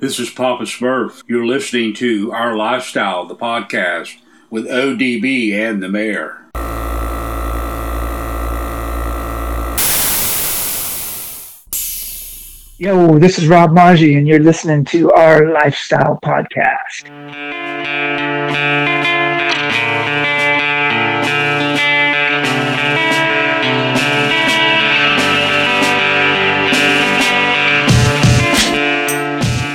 This is Papa Smurf. You're listening to Our Lifestyle, the podcast, with ODB and the mayor. Yo, this is Rob Maggi, and you're listening to our Lifestyle Podcast.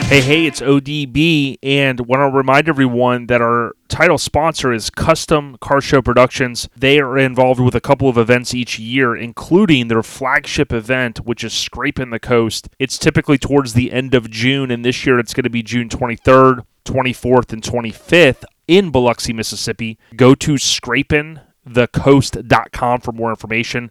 Hey, hey, it's ODB, and want to remind everyone that our title sponsor is Custom Car Show Productions. They are involved with a couple of events each year, including their flagship event, which is Scraping the Coast. It's typically towards the end of June, and this year it's going to be June 23rd, 24th, and 25th in Biloxi, Mississippi. Go to scrapingthecoast.com for more information.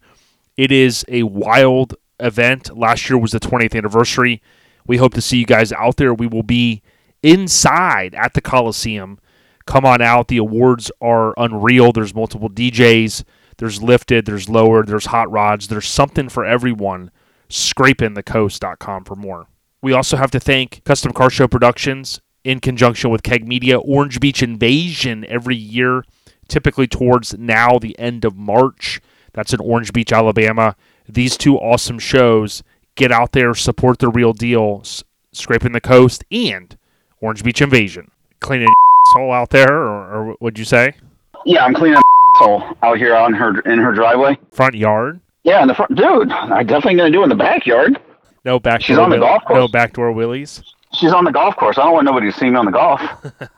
It is a wild event. Last year was the 20th anniversary. We hope to see you guys out there. We will be inside at the Coliseum. Come on out. The awards are unreal. There's multiple DJs. There's lifted, there's lowered, there's hot rods. There's something for everyone. Scrapingthecoast.com for more. We also have to thank Custom Car Show Productions in conjunction with Keg Media, Orange Beach Invasion every year, typically towards now the end of March. That's in Orange Beach, Alabama. These two awesome shows get out there, support the real deal, S- scraping the coast, and Orange Beach Invasion. Cleaning hole out there, or, or what'd you say? Yeah, I'm cleaning hole out here on her in her driveway. Front yard? Yeah, in the front, dude. I definitely gonna do it in the backyard. No backdoor. She's on the wheel- golf course. No backdoor willies. She's on the golf course. I don't want nobody to see me on the golf. you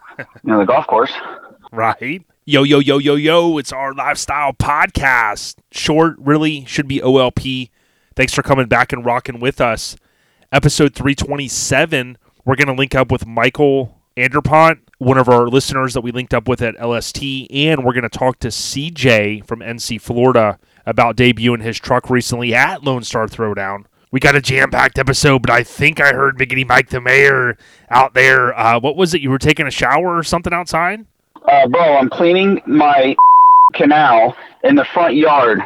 know, the golf course. Right. Yo, yo, yo, yo, yo. It's our lifestyle podcast. Short, really, should be OLP. Thanks for coming back and rocking with us. Episode 327. We're going to link up with Michael Anderpont, one of our listeners that we linked up with at LST, and we're going to talk to CJ from NC Florida about debuting his truck recently at Lone Star Throwdown. We got a jam packed episode, but I think I heard Miggity Mike the Mayor out there. Uh, what was it? You were taking a shower or something outside? Uh, bro, I'm cleaning my canal in the front yard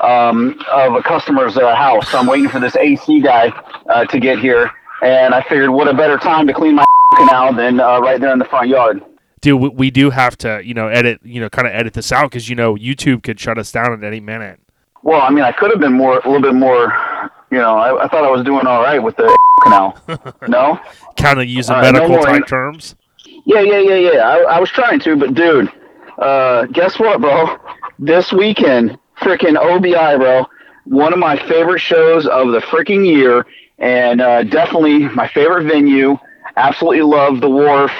um, of a customer's uh, house. I'm waiting for this AC guy uh, to get here, and I figured what a better time to clean my canal than uh, right there in the front yard. Dude, we, do have to, you know, edit, you know, kind of edit this out because you know YouTube could shut us down at any minute. Well, I mean, I could have been more, a little bit more. You know, I, I thought I was doing all right with the canal. no. Kind of using medical type terms. Yeah, yeah, yeah, yeah. I, I was trying to, but dude, uh, guess what, bro? This weekend, freaking OBI, bro. One of my favorite shows of the freaking year, and uh, definitely my favorite venue. Absolutely love the Wharf,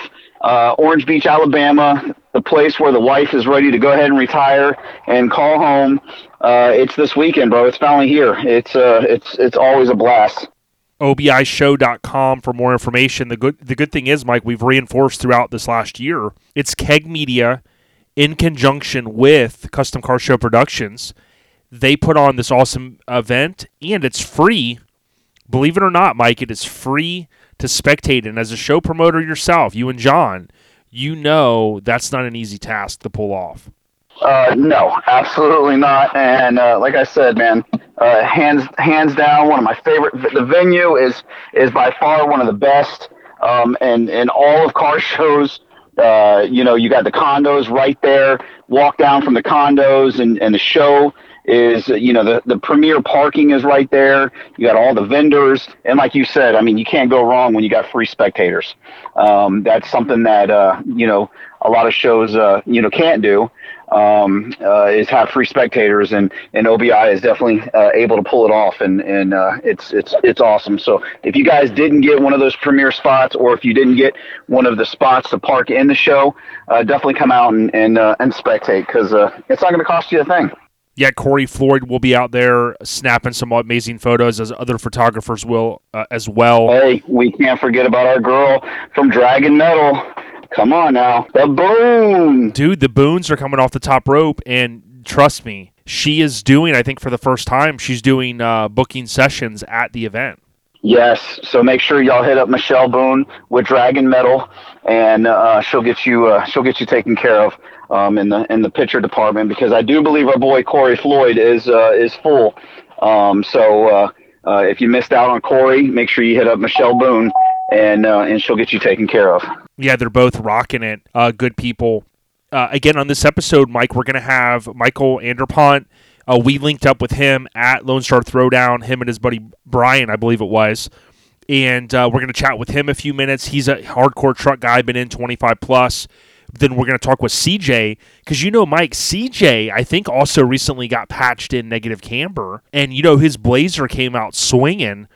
uh, Orange Beach, Alabama, the place where the wife is ready to go ahead and retire and call home. Uh, it's this weekend, bro. It's finally here. It's uh, it's it's always a blast. obishow.com for more information. The good the good thing is, Mike, we've reinforced throughout this last year. It's Keg Media in conjunction with Custom Car Show Productions. They put on this awesome event and it's free. Believe it or not, Mike, it is free to spectate. And as a show promoter yourself, you and John, you know that's not an easy task to pull off. Uh, no, absolutely not. And uh, like I said, man, uh, hands hands down, one of my favorite. The venue is is by far one of the best. Um, and and all of car shows, uh, you know, you got the condos right there. Walk down from the condos, and and the show is you know the the premier parking is right there. You got all the vendors, and like you said, I mean, you can't go wrong when you got free spectators. Um, that's something that uh, you know a lot of shows uh, you know can't do um, uh, is have free spectators, and, and OBI is definitely uh, able to pull it off, and and uh, it's it's it's awesome. So if you guys didn't get one of those premier spots, or if you didn't get one of the spots to park in the show, uh, definitely come out and and, uh, and spectate because uh, it's not going to cost you a thing. Yeah, Corey Floyd will be out there snapping some amazing photos, as other photographers will uh, as well. Hey, we can't forget about our girl from Dragon Metal. Come on now, the boom. Dude, the Boons are coming off the top rope, and trust me, she is doing. I think for the first time, she's doing uh, booking sessions at the event. Yes, so make sure y'all hit up Michelle Boone with Dragon Metal, and uh, she'll get you uh, she'll get you taken care of um, in the in the picture department because I do believe our boy Corey Floyd is uh, is full. Um, so uh, uh, if you missed out on Corey, make sure you hit up Michelle Boone, and uh, and she'll get you taken care of. Yeah, they're both rocking it. Uh, good people. Uh, again, on this episode, Mike, we're to have Michael Anderpont. Uh, we linked up with him at Lone Star Throwdown, him and his buddy Brian, I believe it was. And uh, we're to chat with him a few minutes. He's a hardcore truck guy, been in 25 plus. Then we're to talk with CJ because you know, Mike, CJ, I think also recently got patched in negative camber. And you know, his Blazer came out swinging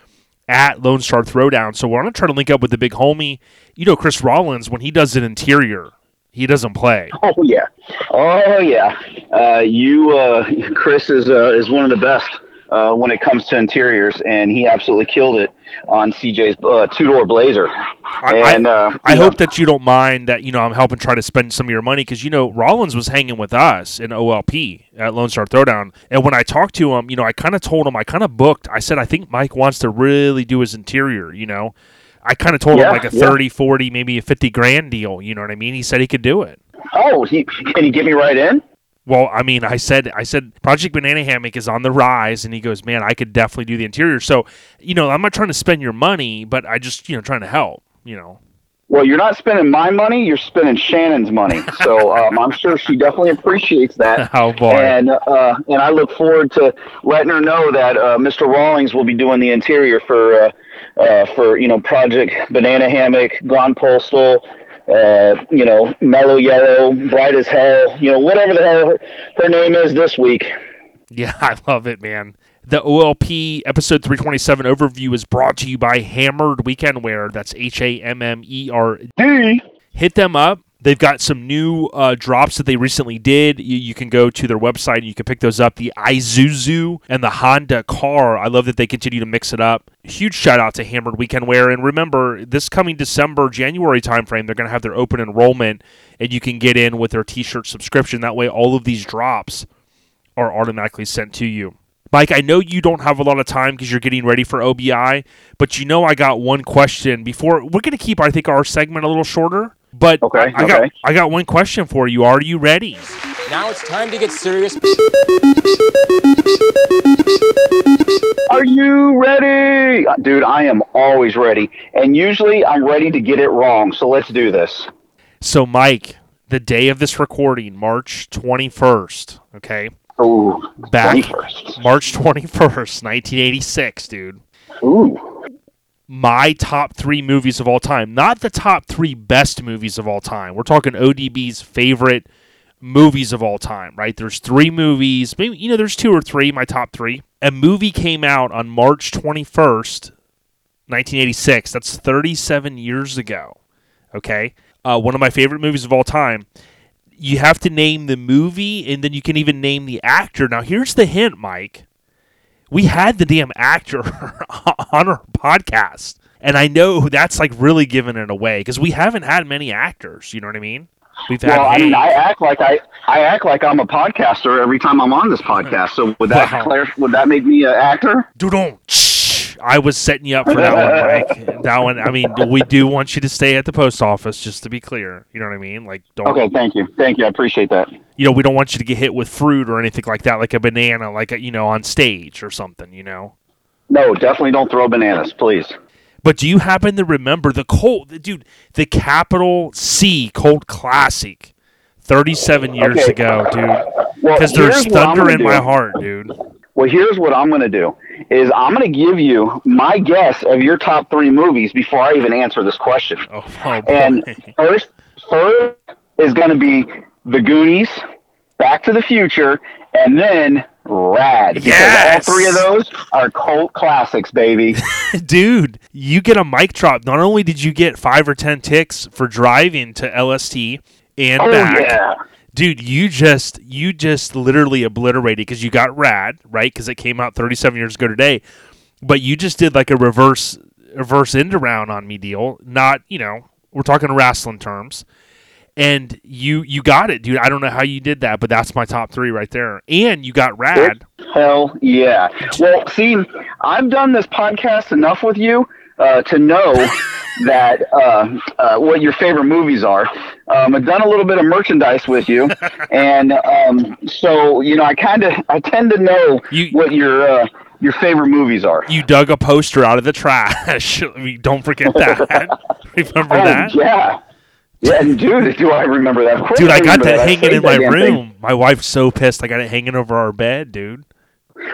at Lone Star Throwdown. So we're going to try to link up with the big homie. You know, Chris Rawlins, when he does an interior, he doesn't play. Oh yeah, oh yeah. Uh, you, uh, Chris is uh, is one of the best uh, when it comes to interiors, and he absolutely killed it on CJ's uh, two door Blazer. I, And, I, uh, I hope that you don't mind that you know I'm helping try to spend some of your money because you know Rawlins was hanging with us in OLP at Lone Star Throwdown, and when I talked to him, you know I kind of told him I kind of booked. I said I think Mike wants to really do his interior. You know, I kind of told Yeah, him like a yeah. 30, 40, maybe a 50 grand deal. You know what I mean? He said he could do it. Oh, he can he get me right in? Well, I mean, I said, I said, Project Banana Hammock is on the rise, and he goes, man, I could definitely do the interior. So, you know, I'm not trying to spend your money, but I just, you know, trying to help. You know, Well, you're not spending my money; you're spending Shannon's money. So um, I'm sure she definitely appreciates that. oh boy, And uh, and I look forward to letting her know that uh, Mr. Rawlins will be doing the interior for uh, uh, for you know Project Banana Hammock, Gone Postal, uh, you know Mellow Yellow, Bright as Hell, you know whatever the hell her, her name is this week. Yeah, I love it, man. The OLP episode 327 overview is brought to you by Hammerd Weekend Wear. That's H A M M E R D. hit them up. They've got some new uh, drops that they recently did. You, you can go to their website and you can pick those up. The Isuzu and the Honda car. I love that they continue to mix it up. Huge shout out to Hammerd Weekend Wear. And remember, this coming December, January timeframe, they're going to have their open enrollment and you can get in with their t shirt subscription. That way, all of these drops are automatically sent to you. Mike, I know you don't have a lot of time because you're getting ready for OBI, but you know I got one question before we're going to keep I think our segment a little shorter. But Okay, I got okay. I got one question for you. Are you ready? Now it's time to get serious. Are you ready, uh, dude? I am always ready, and usually I'm ready to get it wrong. So let's do this. So, Mike, the day of this recording, March 21st, okay? Ooh, Back 21st. March 21st, 1986, dude. Ooh. My top three movies of all time. Not the top three best movies of all time. We're talking ODB's favorite movies of all time, right? There's three movies. Maybe, you know, there's two or three, my top three. A movie came out on March 21st, 1986. That's 37 years ago. Okay. Uh, one of my favorite movies of all time. You have to name the movie and then you can even name the actor. Now, here's the hint, Mike we had the damn actor on our podcast. And I know that's like really giving it away because we haven't had many actors. You know what I mean? We've had Well, I mean, I act like I, I act like I'm a podcaster every time I'm on this podcast. So would that Wow. clar- would that make me an actor? Dudon. I was setting you up for that one, Mike. That one. I mean, we do want you to stay at the post office, just to be clear. You know what I mean? Like, don't. Okay, thank you, thank you, I appreciate that. You know, we don't want you to get hit with fruit or anything like that, like a banana, like a, you know, on stage or something. You know. No, definitely don't throw bananas, please. But do you happen to remember the Colt, dude, the Capital C Colt Classic, 37 years Okay. ago, dude? Well, Because there's here's what I'm thunder in do. my heart, dude. Well, here's what I'm going to do: is I'm going to give you my guess of your top three movies before I even answer this question. Oh, oh boy. And first, first is going to be The Goonies, Back to the Future, and then Rad. Because Yes! all three of those are cult classics, baby. dude, you get a mic drop. Not only did you get five or 10 ticks for driving to LST and oh back, yeah. Dude, you just you just literally obliterated because you got Rad right because it came out 37 years ago today, but you just did like a reverse reverse end around on me deal. Not you know we're talking wrestling terms, and you you got it, dude. I don't know how you did that, but that's my top three right there. And you got Rad. Hell yeah. Well, see, I've done this podcast enough with you uh, to know that uh, uh, what your favorite movies are. Um, I've done a little bit of merchandise with you, and um, so you know, I kind of I tend to know You- what your uh, your favorite movies are. You dug a poster out of the trash. Don't forget that. Remember Oh, that? yeah. Yeah, and dude, do I remember that? Dude, I got remember that hanging in my damn thing. room. My wife's so pissed. I got it hanging over our bed, dude.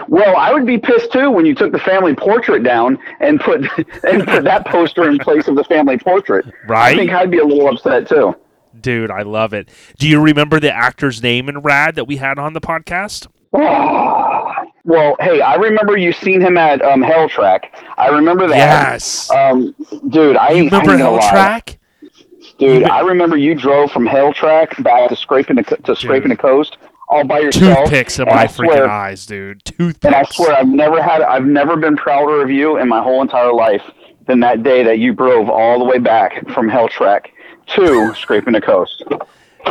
Well, I would be pissed too when you took the family portrait down and put and put that poster in place of the family portrait. Right. I think I'd be a little upset too. Dude, I love it. Do you remember the actor's name in Rad that we had on the podcast? Well, hey, I remember you seen him at um, Hell Track. I remember that. Yes. Um, dude, I you ain't- I remember Hell. Track? Dude, You- I remember you drove from Hell Track back to scraping the to scraping the coast all by yourself. Toothpicks in my I freaking eyes, dude. Toothpicks. And I swear, I've never had, I've never been prouder of you in my whole entire life than that day that you drove all the way back from Hell Track to scraping the coast.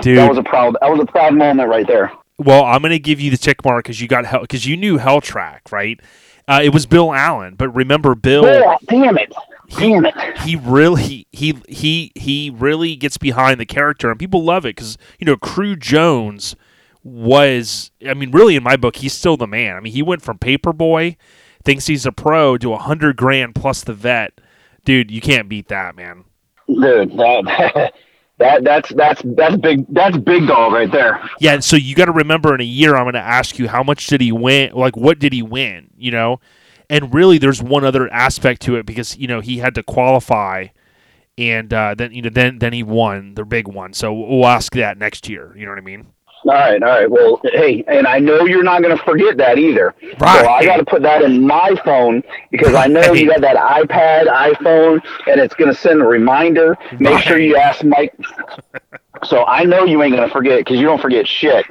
dude. That was a proud, that was a proud moment right there. Well, I'm gonna give you the tick mark because you got hell because you knew Hell Track, right? Uh, it was Bill Allen, but remember Bill? Oh, damn it, damn it. He really he he he really gets behind the character, and people love it because you know Cru Jones was. I mean, really, in my book, he's still the man. I mean, he went from Paperboy, thinks he's a pro, to a hundred grand plus the vet. Dude, you can't beat that, man. Dude, that, that that's that's that's big that's big dog right there. Yeah, so you got to remember in a year, I'm going to ask you how much did he win? Like, what did he win? You know, and really, there's one other aspect to it because you know he had to qualify, and uh, then you know then then he won the big one. So we'll ask that next year. You know what I mean? All right, all right. Well, hey, and I know you're not going to forget that either. Right. So I got to put that in my phone because I know you got that iPad, iPhone, and it's going to send a reminder. Make sure you ask Mike. So I know you ain't going to forget because you don't forget shit.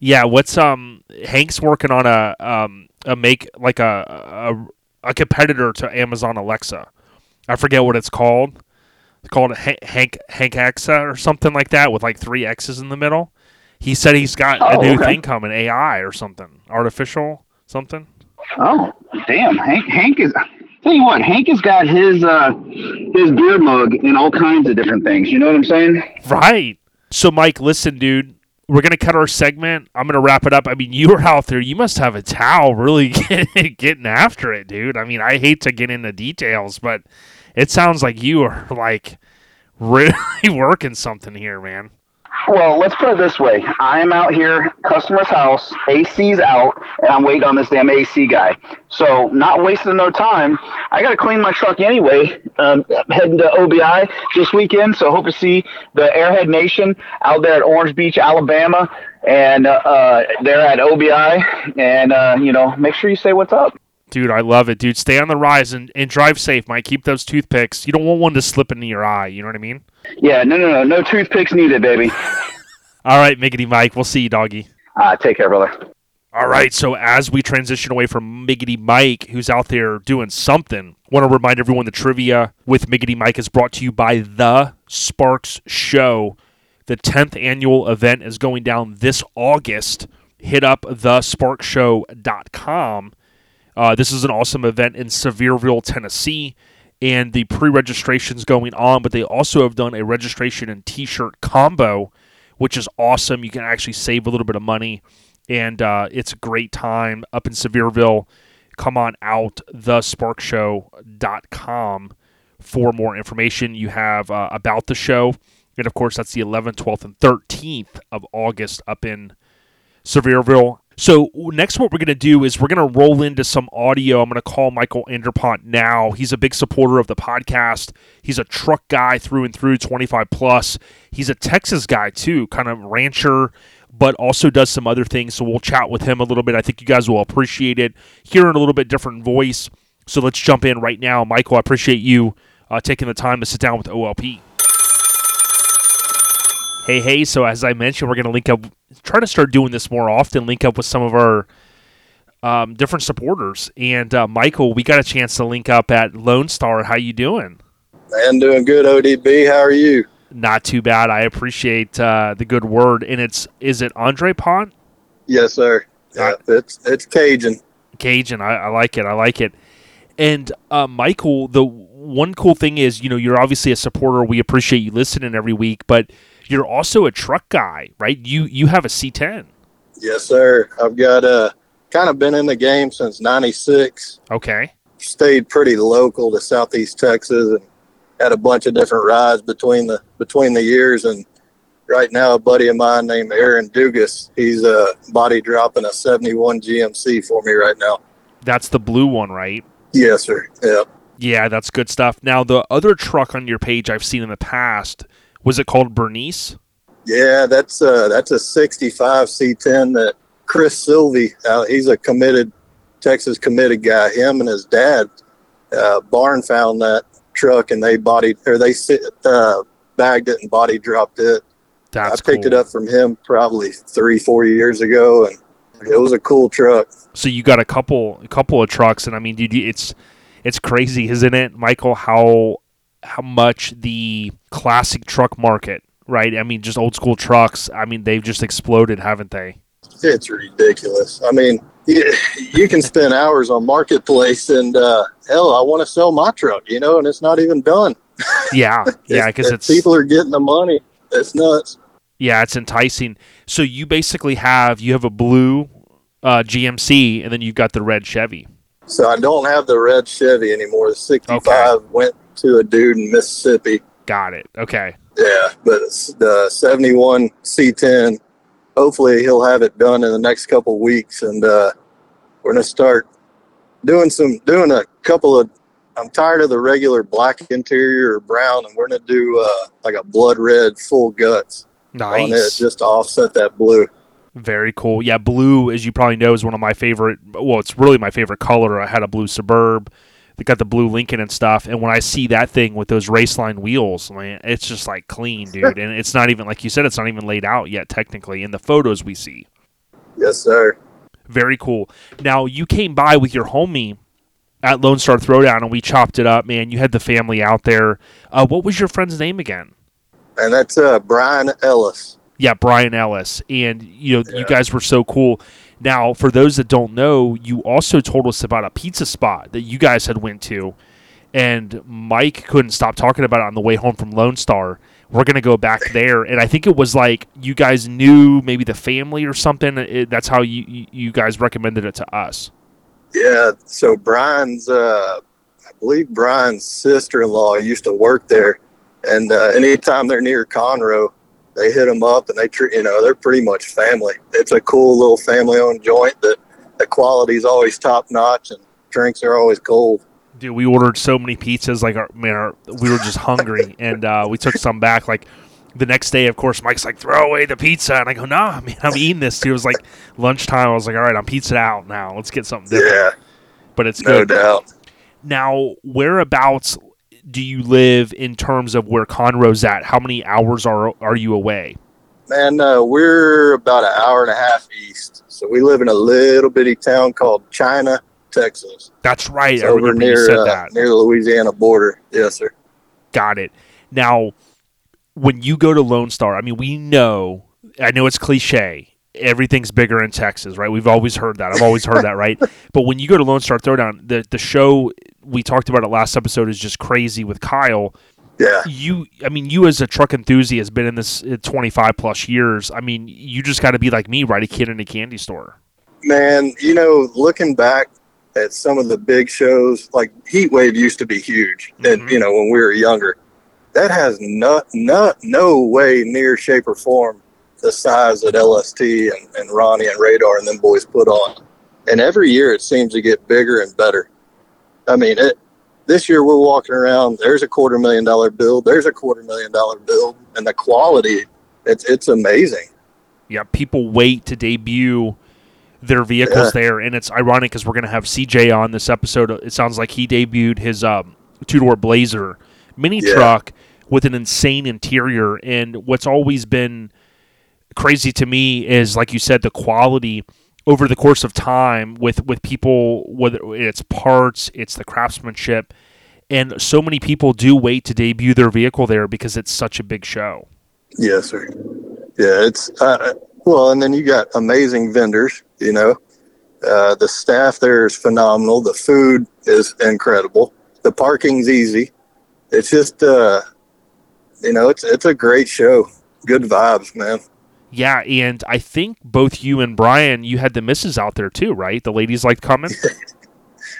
Yeah. What's um Hank's working on a um a make like a a, a competitor to Amazon Alexa. I forget what it's called. It's called Ha- Hank Hank Exa or something like that with like three X's in the middle. He said he's got a Oh, new okay. thing coming, AI or something, artificial something. Oh, damn. Hank, Hank is. Tell you what, Hank has got his uh, his beer mug in all kinds of different things. You know what I'm saying? Right. So, Mike, listen, dude. We're gonna cut our segment. I'm gonna wrap it up. I mean, you were out there. You must have a towel, really getting, getting after it, dude. I mean, I hate to get into details, but it sounds like you are like really working something here, man. Well, let's put it this way. I am out here, customer's house, AC's out, and I'm waiting on this damn AC guy. So, not wasting no time. I got to clean my truck anyway. Um, heading to OBI this weekend, so hope to see the Airhead Nation out there at Orange Beach, Alabama, and uh, uh, they're at OBI. And uh, you know, make sure you say what's up. Dude, I love it, dude. Stay on the rise and, and drive safe, Mike. Keep those toothpicks. You don't want one to slip into your eye. You know what I mean? Yeah, no, no, no, no toothpicks needed, baby. All right, Miggity Mike. We'll see you, doggy. Uh, take care, brother. All right, so as we transition away from Miggity Mike, who's out there doing something, want to remind everyone the trivia with Miggity Mike is brought to you by The Sparks Show. The 10th annual event is going down this August. Hit up thesparkshow.com. Uh, this is an awesome event in Sevierville, Tennessee, and the pre registration's going on, but they also have done a registration and t shirt combo, which is awesome. You can actually save a little bit of money and uh, it's a great time up in Sevierville. Come on out, thesparkshow.com for more information. You have uh, about the show, and of course, that's the 11th, 12th, and 13th of August up in Sevierville. So next, what we're going to do is we're going to roll into some audio. I'm going to call Michael Anderpont now. He's a big supporter of the podcast. He's a truck guy through and through, 25 plus. He's a Texas guy too, kind of rancher, but also does some other things. So we'll chat with him a little bit. I think you guys will appreciate it, hearing a little bit different voice. So let's jump in right now, Michael. I appreciate you uh, taking the time to sit down with OLP. Hey, hey. So, as I mentioned, we're going to link up, try to start doing this more often, link up with some of our um, different supporters. And, uh, Michael, we got a chance to link up at Lone Star. How you doing? Man, doing good, ODB. How are you? Not too bad. I appreciate uh, the good word. And it's, is it Andre Pont? Yes, sir. Yeah, it's it's Cajun. Cajun. I, I like it. I like it. And uh, Michael, the one cool thing is, you know, you're obviously a supporter. We appreciate you listening every week, but you're also a truck guy, right? You you have a C10. Yes, sir. I've got a kind of been in the game since '96. Okay. Stayed pretty local to Southeast Texas and had a bunch of different rides between the between the years. And right now, a buddy of mine named Aaron Dugas, he's uh, body dropping a '71 GMC for me right now. That's the blue one, right? Yes, sir. Yeah. Yeah, that's good stuff. Now, the other truck on your page I've seen in the past was it called Bernice? Yeah, that's uh that's a 65 C10 that Chris Sylvie, uh, he's a committed Texas committed guy. Him and his dad, uh, Barn found that truck and they bodied or they uh, bagged it and body dropped it. That's I picked cool. it up from him probably three, four years ago, and it was a cool truck. So you got a couple, a couple of trucks, and I mean, dude, it's it's crazy, isn't it, Michael? How how much the classic truck market, right? I mean, just old school trucks. I mean, they've just exploded, haven't they? It's ridiculous. I mean, you, you can spend hours on marketplace, and uh, hell, I want to sell my truck, you know, and it's not even done. Yeah, yeah, because If it's people are getting the money. It's nuts. yeah, it's enticing. So you basically have you have a blue uh, GMC, and then you've got the red Chevy. So I don't have the red Chevy anymore. The 65 went to a dude in Mississippi. Got it. Okay. Yeah, but it's the 71 C10. Hopefully he'll have it done in the next couple weeks, and uh, we're gonna start doing some doing a couple of. I'm tired of the regular black interior or brown, and we're gonna do uh, like a blood red full guts on it just to offset that blue. Very cool. Yeah, blue, as you probably know, is one of my favorite. Well, it's really my favorite color. I had a blue Suburb. They got the blue Lincoln and stuff. And when I see that thing with those raceline wheels, man, it's just like clean, dude. and it's not even like you said, it's not even laid out yet technically in the photos we see. Yes, sir. Very cool. Now you came by with your homie at Lone Star Throwdown, and we chopped it up, man. You had the family out there. Uh, what was your friend's name again? And that's uh, Brian Ellis. Yeah, Brian Ellis. And you know, you guys were so cool. Now, for those that don't know, you also told us about a pizza spot that you guys had went to, and Mike couldn't stop talking about it on the way home from Lone Star. We're gonna go back there, and I think it was like you guys knew maybe the family or something. It, that's how you you- you guys recommended it to us. Yeah, so Brian's, uh, I believe Brian's sister-in-law used to work there, and uh, anytime they're near Conroe, they hit them up, and they, treat you know, they're pretty much family. It's a cool little family-owned joint that the quality is always top-notch, and drinks are always cold. Dude, we ordered so many pizzas. Like, our, man, our, we were just hungry, and uh, we took some back. Like the next day, of course, Mike's like, "Throw away the pizza," and I go, "Nah, man, I'm eating this." Dude, it was like lunchtime. I was like, "All right, I'm pizza out now. Let's get something different." Yeah, But it's no good. doubt. Now, whereabouts do you live in terms of where Conroe's at? How many hours are are you away? Man, uh, we're about an hour and a half east, so we live in a little bitty town called China, Texas. That's right. It's I over remember you near said uh, near the Louisiana border. Yes, sir. Got it. Now, when you go to Lone Star, I mean, we know, I know it's cliche. Everything's bigger in Texas, right? We've always heard that. I've always heard that, right? But when you go to Lone Star Throwdown, the the show we talked about it last episode is just crazy with Kyle. Yeah. You, I mean, you as a truck enthusiast, been in this uh, 25 plus years. I mean, you just got to be like me, right? A kid in a candy store. Man, you know, looking back at some of the big shows, like Heat Wave used to be huge, and you know when we were younger, that has not no no way near shape or form the size that LST and, and Ronnie and Radar and them boys put on. And every year it seems to get bigger and better. I mean, it. This year we're walking around. There's a quarter million dollar build. There's a quarter million dollar build, and the quality, it's it's amazing. Yeah, people wait to debut their vehicles there, and it's ironic because we're going to have CJ on this episode. It sounds like he debuted his um, two door Blazer mini Yeah. truck with an insane interior, and what's always been crazy to me is, like you said, the quality over the course of time with with people whether it's parts, it's the craftsmanship, and so many people do wait to debut their vehicle there because it's such a big show. Yes, sir. Yeah, it's uh, well, and then you got amazing vendors. You know, uh, the staff there is phenomenal. The food is incredible. The parking's easy. It's just, uh, you know, it's it's a great show. Good vibes, man. Yeah, and I think both you and Brian, you had the misses out there too, right? The ladies liked coming.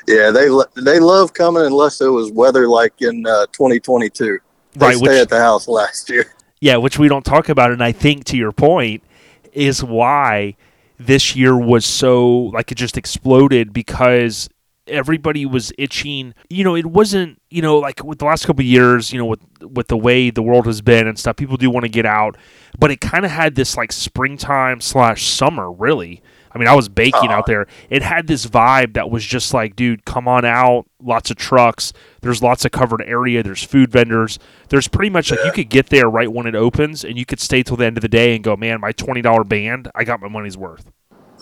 Yeah, they lo- they love coming unless it was weather like in uh, 2022. They Right, stay which- at the house last year. Yeah, which we don't talk about, and I think to your point is why this year was so like it just exploded because everybody was itching. You know, it wasn't you know like with the last couple of years, you know, with with the way the world has been and stuff, people do want to get out, but it kind of had this like springtime slash summer really. I mean, I was baking out there. It had this vibe that was just like, dude, come on out. Lots of trucks. There's lots of covered area. There's food vendors. There's pretty much like you could get there right when it opens and you could stay till the end of the day and go, man, my $20 band, I got my money's worth.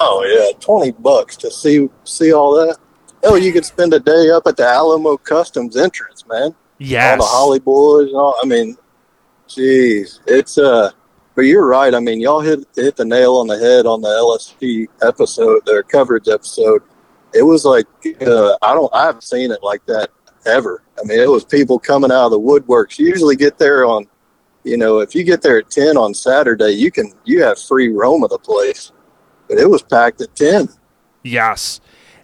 Oh yeah, 20 bucks to see see all that. Oh, you could spend a day up at the Alamo Customs entrance, man. Yes. All the Holly boys and all. I mean, jeez, it's uh. But you're right. I mean, y'all hit hit the nail on the head on the LSP episode, their coverage episode. It was like uh, I don't, I haven't seen it like that ever. I mean, it was people coming out of the woodworks. You usually get there on, you know, if you get there at ten on Saturday, you can you have free roam of the place. But it was packed at ten. Yes.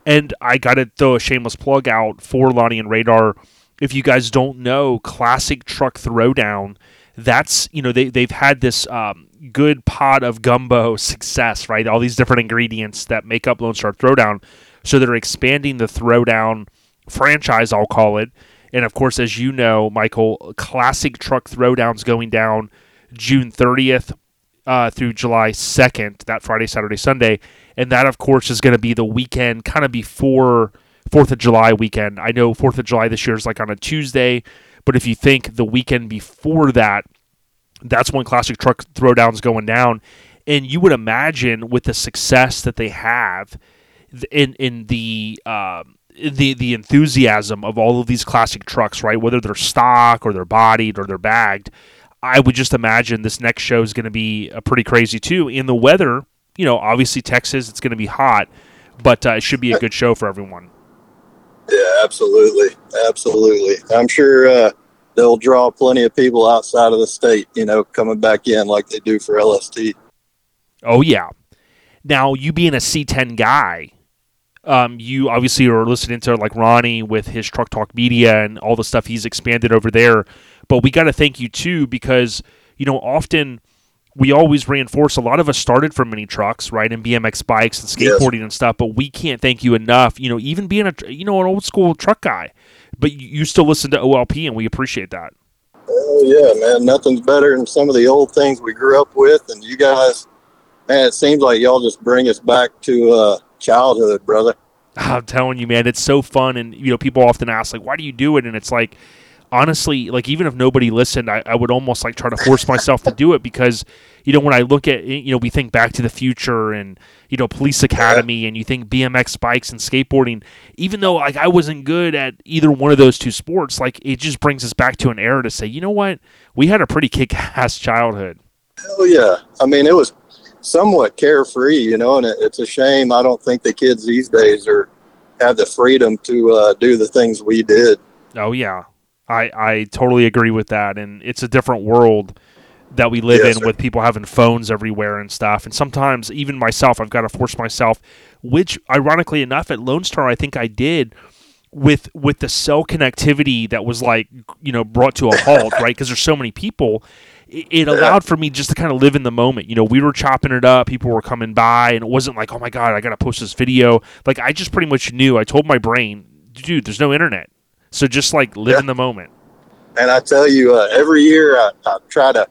And I got to throw a shameless plug out for Lonnie and Radar. If you guys don't know, Classic Truck Throwdown, that's, you know, they, they've had this um, good pot of gumbo success, right? All these different ingredients that make up Lone Star Throwdown. So they're expanding the Throwdown franchise, I'll call it. And of course, as you know, Michael, Classic Truck Throwdown's going down June 30th uh, through July 2nd, that Friday, Saturday, Sunday. And that, of course, is going to be the weekend kind of before 4th of July weekend. I know 4th of July this year is like on a Tuesday, but if you think the weekend before that, that's when Classic Truck Throwdown's going down. And you would imagine with the success that they have in in the um, the the enthusiasm of all of these classic trucks, right? Whether they're stock or they're bodied or they're bagged, I would just imagine this next show is going to be uh, pretty crazy too. In the weather, you know, obviously Texas, it's going to be hot, but uh, it should be a good show for everyone. Yeah, absolutely, absolutely. I'm sure uh, they'll draw plenty of people outside of the state. You know, coming back in like they do for LST. Oh yeah. Now you being a C10 guy, um, you obviously are listening to like Ronnie with his Truck Talk Media and all the stuff he's expanded over there. But we got to thank you too because you know often we always reinforce. A lot of us started from mini trucks, right, and BMX bikes and Yes. skateboarding and stuff. But we can't thank you enough. You know, even being a you know an old school truck guy, but you, you still listen to OLP and we appreciate that. Oh yeah, man. Nothing's better than some of the old things we grew up with, and you guys, man. It seems like y'all just bring us back to uh, childhood, brother. I'm telling you, man, it's so fun. And, you know, people often ask, like, why do you do it? And it's like, honestly, like, even if nobody listened, I, I would almost like try to force myself to do it because, you know, when I look at, you know, we think back to the future and, you know, police academy and you think BMX bikes and skateboarding, even though, like, I wasn't good at either one of those two sports, like, it just brings us back to an era to say, you know what? We had a pretty kick ass childhood. Oh yeah. I mean, it was somewhat carefree, you know, and it, it's a shame. I don't think the kids these days are have the freedom to uh, do the things we did. Oh yeah, I I totally agree with that, and it's a different world that we live Yes, in sir. with people having phones everywhere and stuff. And sometimes even myself, I've got to force myself. Which, ironically enough, at Lone Star, I think I did with with the cell connectivity that was like you know brought to a halt, right? Because there's so many people. It, it allowed for me just to kind of live in the moment. You know, we were chopping it up, people were coming by, and it wasn't like, oh my god, I got to post this video. Like I just pretty much knew. I told my brain, dude, there's no internet. So just like live Yeah. in the moment. And I tell you, uh, every year I, I try to,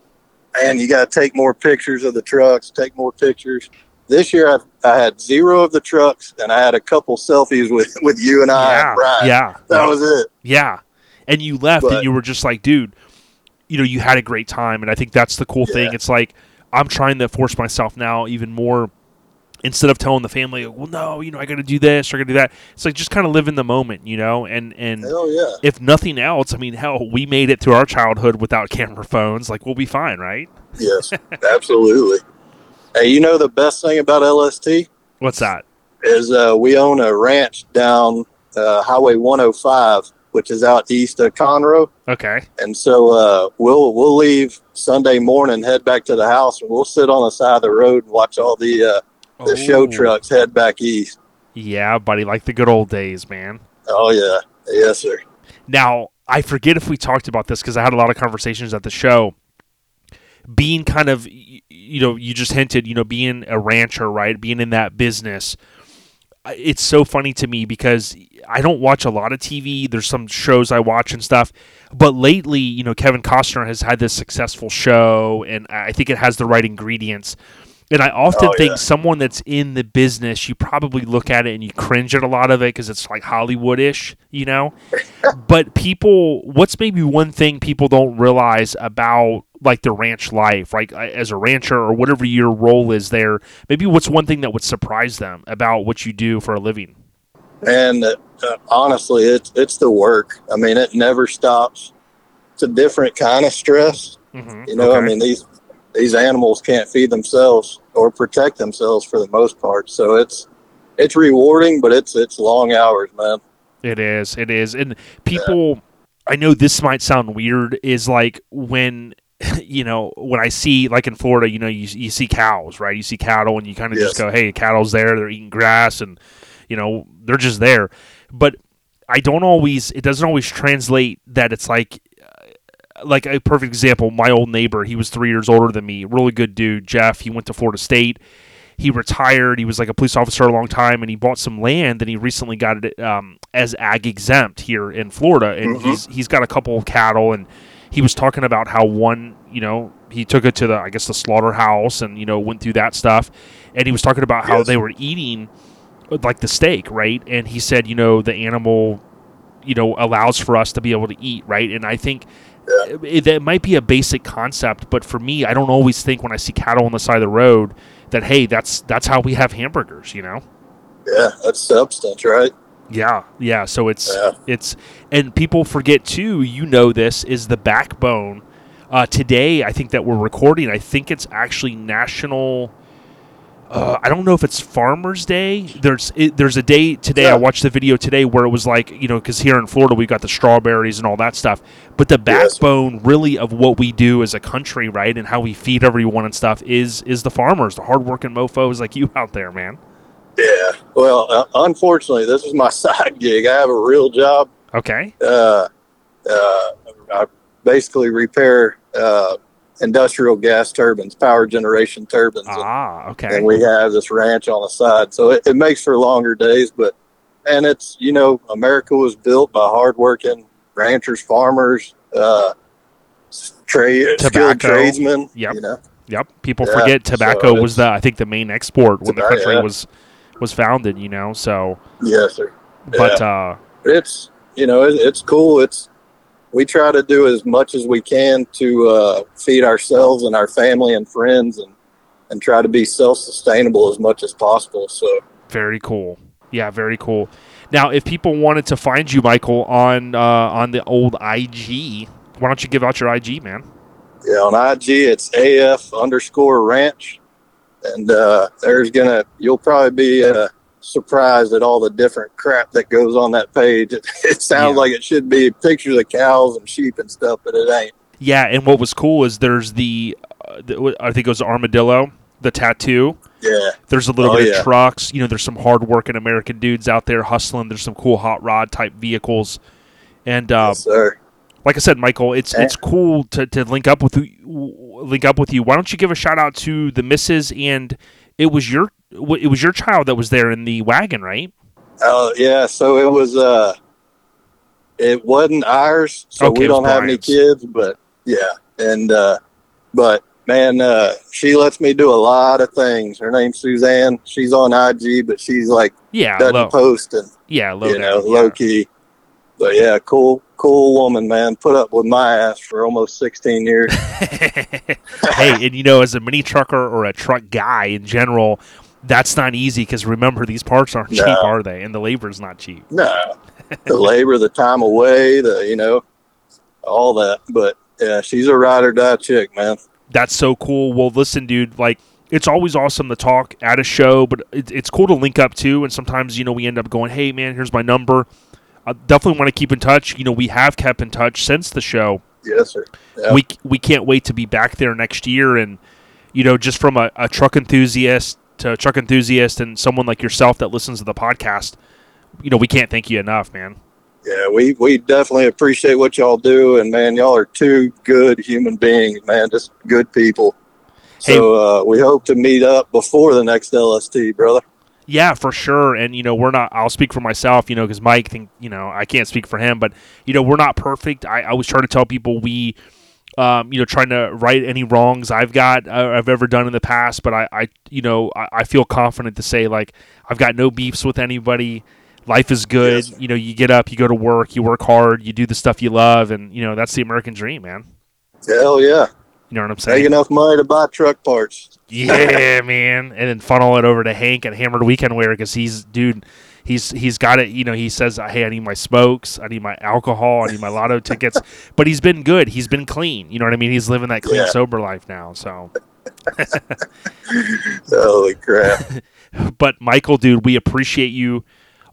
and you got to take more pictures of the trucks, take more pictures. This year I, I had zero of the trucks, and I had a couple selfies with with you and I. yeah, and Brian. yeah, that was it. yeah. And you left, and you were just like, dude, you know, you had a great time, and I think that's the cool thing. It's like I'm trying to force myself now even more. Instead of telling the family, well, no, you know, I got to do this or I got to do that. It's like just kind of live in the moment, you know. And and Hell yeah. if nothing else, I mean, hell, we made it through our childhood without camera phones. Like we'll be fine, right? Yes, absolutely. Hey, you know the best thing about LST What's that? is uh, we own a ranch down uh, Highway 105 which is out east of Conroe. Okay. And so uh, we'll we'll leave Sunday morning, head back to the house, and we'll sit on the side of the road and watch all the the show trucks head back east. Yeah, buddy, like the good old days, man. Oh yeah, yes sir. Now, I forget if we talked about this because I had a lot of conversations at the show. Being kind of, you know, you just hinted, you know, being a rancher, right? Being in that business. It's so funny to me because I don't watch a lot of TV. There's some shows I watch and stuff. But lately, you know, Kevin Costner has had this successful show, and I think it has the right ingredients. And I often Oh, think yeah. someone that's in the business, you probably look at it and you cringe at a lot of it because it's like Hollywoodish, you know? but people, what's maybe one thing people don't realize about like the ranch life, like as a rancher or whatever your role is there? Maybe what's one thing that would surprise them about what you do for a living? And uh, honestly, it's it's the work. I mean, it never stops. It's a different kind of stress. Mm-hmm. You know, I mean these these animals can't feed themselves or protect themselves for the most part. So it's it's rewarding, but it's it's long hours, man. It is. It is. And people, I know this might sound weird, is like when, you know, when I see, like in Florida, you know, you, you see cows, right? You see cattle and you kind of just go, hey, cattle's there. They're eating grass and, you know, they're just there. But I don't always, it doesn't always translate that it's like, like a perfect example, my old neighbor, he was three years older than me, really good dude, Jeff. He went to Florida State he retired. He was like a police officer a long time, and he bought some land, and he recently got it um, as ag exempt here in Florida, and Mhm. he's he's got a couple of cattle, and he was talking about how one, you know, he took it to the I guess the slaughterhouse, and you know went through that stuff, and he was talking about how Yes. they were eating like the steak, right? And he said, you know, the animal, you know, allows for us to be able to eat, right? And I think. It, that might be a basic concept, but for me, I don't always think when I see cattle on the side of the road that hey, that's that's how we have hamburgers, you know? Yeah, that's substance, right? Yeah, yeah. So it's Yeah. it's and people forget too. You know this is the backbone. Uh, today, I think that we're recording. I think it's actually National. Uh, I don't know if it's Farmers Day. There's it, there's a day today. I watched the video today where it was like you know because here in Florida we got the strawberries and all that stuff. But the Yes. backbone really of what we do as a country, right, and how we feed everyone and stuff is is the farmers, the hardworking mofo's like you out there, man. Yeah. Well, uh, unfortunately, this is my side gig. I have a real job. Okay. Uh, uh, I basically repair uh, industrial gas turbines, power generation turbines. and- Ah. Okay. and we have this ranch on the side. So it, it makes for longer days, but and it's you know America was built by hardworking ranchers, farmers, uh, trade skilled tradesmen. Yep. You know, Yep. People Yeah, forget so tobacco was the I think the main export when the country yeah. was was founded. You know. So, yes, sir. but uh, It's you know it, it's cool. It's we try to do as much as we can to uh, feed ourselves and our family and friends, and and try to be self sustainable as much as possible. So. very cool. Yeah, very cool. Now, if people wanted to find you, Michael, on uh, on the old IG, why don't you give out your IG, man? Yeah, on IG it's AF underscore ranch. And uh, there's gonna you'll probably be uh, surprised at all the different crap that goes on that page. It, it sounds Yeah. like it should be pictures of cows and sheep and stuff, but it ain't. Yeah, and what was cool is there's the, uh, the I think it was armadillo, the tattoo. Yeah, There's a little Oh, bit yeah. of trucks. You know, there's some hardworking American dudes out there hustling. There's some cool hot rod type vehicles, and uh, yes, sir. like I said, Michael, it's Eh. it's cool to, to link up with link up with you. Why don't you give a shout out to the misses and it was your it was your child that was there in the wagon, right? Oh yeah, so it was uh, it wasn't ours, so Okay, we don't have any kids, but yeah, and uh, but man, uh, she lets me do a lot of things. Her name's Suzanne. She's on IG, but she's like Yeah, doesn't low, post and yeah, low you know, down, low key. But yeah, cool, cool woman, man. Put up with my ass for almost 16 years. hey, and you know, as a mini trucker or a truck guy in general, that's not easy because remember, these parts aren't cheap, are they? And the labor's not cheap. no, the labor, the time away, the you know, all that. But yeah, she's a ride or die chick, man. That's so cool. Well, listen, dude, like it's always awesome to talk at a show, but it, it's cool to link up too. And sometimes, you know, we end up going, "Hey, man, here's my number. I definitely want to keep in touch. You know, we have kept in touch since the show. Yes, sir. Yeah. We we can't wait to be back there next year, and you know, just from a, a truck enthusiast to a truck enthusiast and someone like yourself that listens to the podcast, you know, we can't thank you enough, man. Yeah, we, we definitely appreciate what y'all do, and man, y'all are two good human beings, man, just good people. So uh, we hope to meet up before the next LST, brother. Yeah, for sure. And you know, we're not. I'll speak for myself. You know, because Mike think you know I can't speak for him, but you know, we're not perfect. I always try to tell people we. Um, you know, trying to right any wrongs I've got uh, I've ever done in the past, but I, I you know, I, I feel confident to say like I've got no beefs with anybody life is good. Yes. You know, you get up, you go to work, you work hard, you do the stuff you love, and you know that's the American dream, man. Hell yeah. You know what I'm saying? Make enough money to buy truck parts. yeah, man. And then funnel it over to Hank at Hammerd Weekend Wear because he's dude. He's he's got it. You know, he says, "Hey, I need my smokes, I need my alcohol, I need my lotto tickets." But he's been good. He's been clean. You know what I mean? He's living that clean, Yeah. sober life now. So, Holy crap. but Michael, dude, we appreciate you,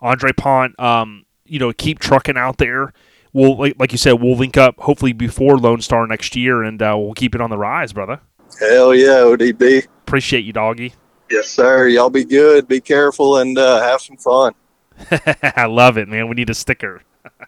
Anderpont. Um, you know, keep trucking out there. We'll like, like you said, we'll link up hopefully before Lone Star next year, and uh, we'll keep it on the rise, brother. Hell yeah, ODB. Appreciate you, doggy. Yes, sir. Y'all be good, be careful, and uh, have some fun. I love it, man. We need a sticker.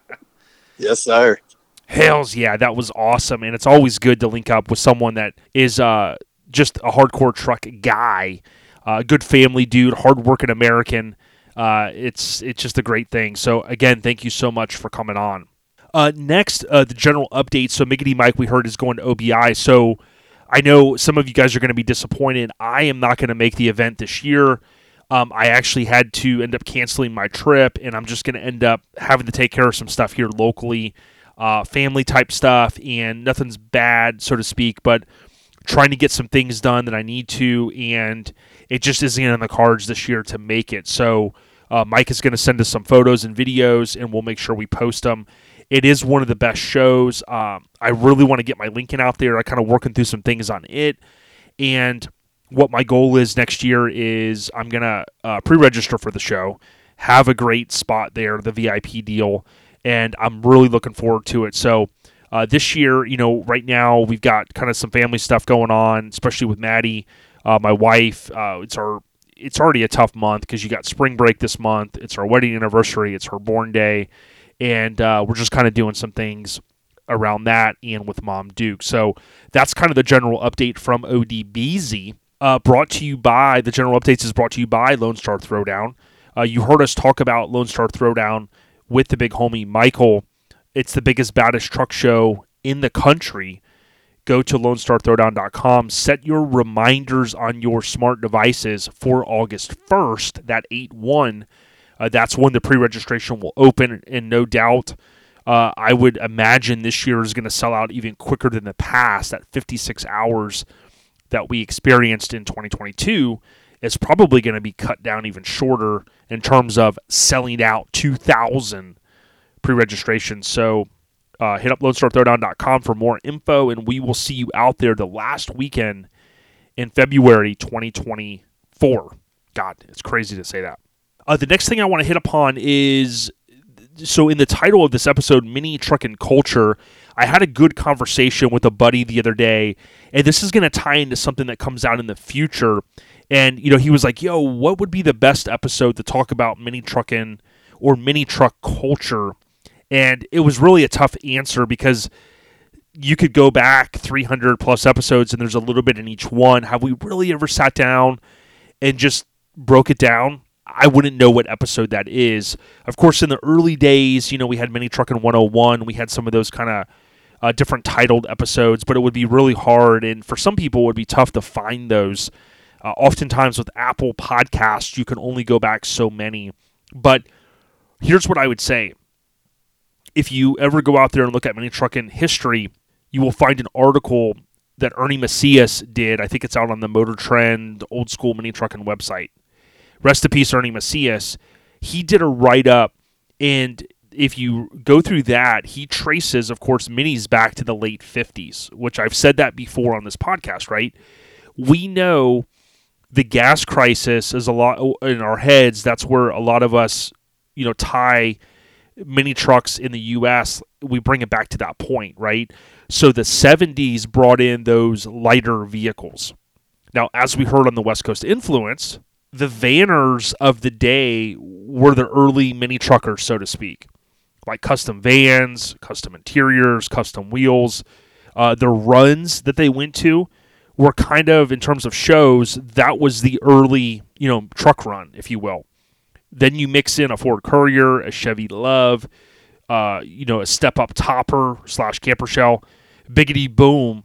Yes, sir. Hells yeah, that was awesome, and it's always good to link up with someone that is uh, just a hardcore truck guy, uh, good family dude, hardworking American. Uh, it's it's just a great thing. So again, thank you so much for coming on. Uh, next, uh, the general update. So Miggity Mike, we heard is going to OBI. So I know some of you guys are going to be disappointed. I am not going to make the event this year. Um, I actually had to end up canceling my trip, and I'm just going to end up having to take care of some stuff here locally, uh, family type stuff, and nothing's bad, so to speak, but trying to get some things done that I need to, and it just isn't in the cards this year to make it. So uh, Mike is going to send us some photos and videos, and we'll make sure we post them. It is one of the best shows. Um, I really want to get my Lincoln out there. I kind of working through some things on it, and what my goal is next year is I'm gonna uh, pre-register for the show, have a great spot there, the VIP deal, and I'm really looking forward to it. So uh, this year, you know, right now we've got kind of some family stuff going on, especially with Maddie, uh, my wife. Uh, it's our it's already a tough month because you got spring break this month. It's our wedding anniversary. It's her born day, and uh, we're just kind of doing some things around that and with Mom Duke. So that's kind of the general update from ODBZ. Uh, brought to you by the general updates is brought to you by Lone Star Throwdown. Uh, you heard us talk about Lone Star Throwdown with the big homie Michael. It's the biggest, baddest truck show in the country. Go to LoneStarThrowdown.com. Set your reminders on your smart devices for August 1st, that 8 1. Uh, that's when the pre registration will open, and no doubt. Uh, I would imagine this year is going to sell out even quicker than the past. That 56 hours that we experienced in 2022 is probably going to be cut down even shorter in terms of selling out 2,000 pre registration. So uh, hit up LoneStarThrowdown.com for more info, and we will see you out there the last weekend in February 2024. God, it's crazy to say that. Uh, the next thing I want to hit upon is so in the title of this episode, Mini Truckin' Culture, I had a good conversation with a buddy the other day, and this is going to tie into something that comes out in the future. And you know, he was like, "Yo, what would be the best episode to talk about mini trucking or mini truck culture?" And it was really a tough answer because you could go back 300 plus episodes, and there's a little bit in each one. Have we really ever sat down and just broke it down? I wouldn't know what episode that is. Of course, in the early days, you know, we had Mini Truckin' 101. We had some of those kind of uh, different titled episodes, but it would be really hard. And for some people, it would be tough to find those. Uh, oftentimes with Apple Podcasts, you can only go back so many. But here's what I would say if you ever go out there and look at Mini Truckin' history, you will find an article that Ernie Macias did. I think it's out on the Motor Trend old school Mini Truckin' website rest in peace, Ernie Macias. He did a write up, and if you go through that, he traces, of course, minis back to the late 50s, which I've said that before on this podcast, right? We know the gas crisis is a lot oh, in our heads. That's where a lot of us, you know, tie mini trucks in the U.S., we bring it back to that point, right? So the 70s brought in those lighter vehicles. Now, as we heard on the West Coast Influence, the vanners of the day were the early mini truckers, so to speak, like custom vans, custom interiors, custom wheels. Uh, the runs that they went to were kind of, in terms of shows, that was the early, you know, truck run, if you will. Then you mix in a Ford Courier, a Chevy Love, uh, you know, a step up topper slash camper shell, biggity boom.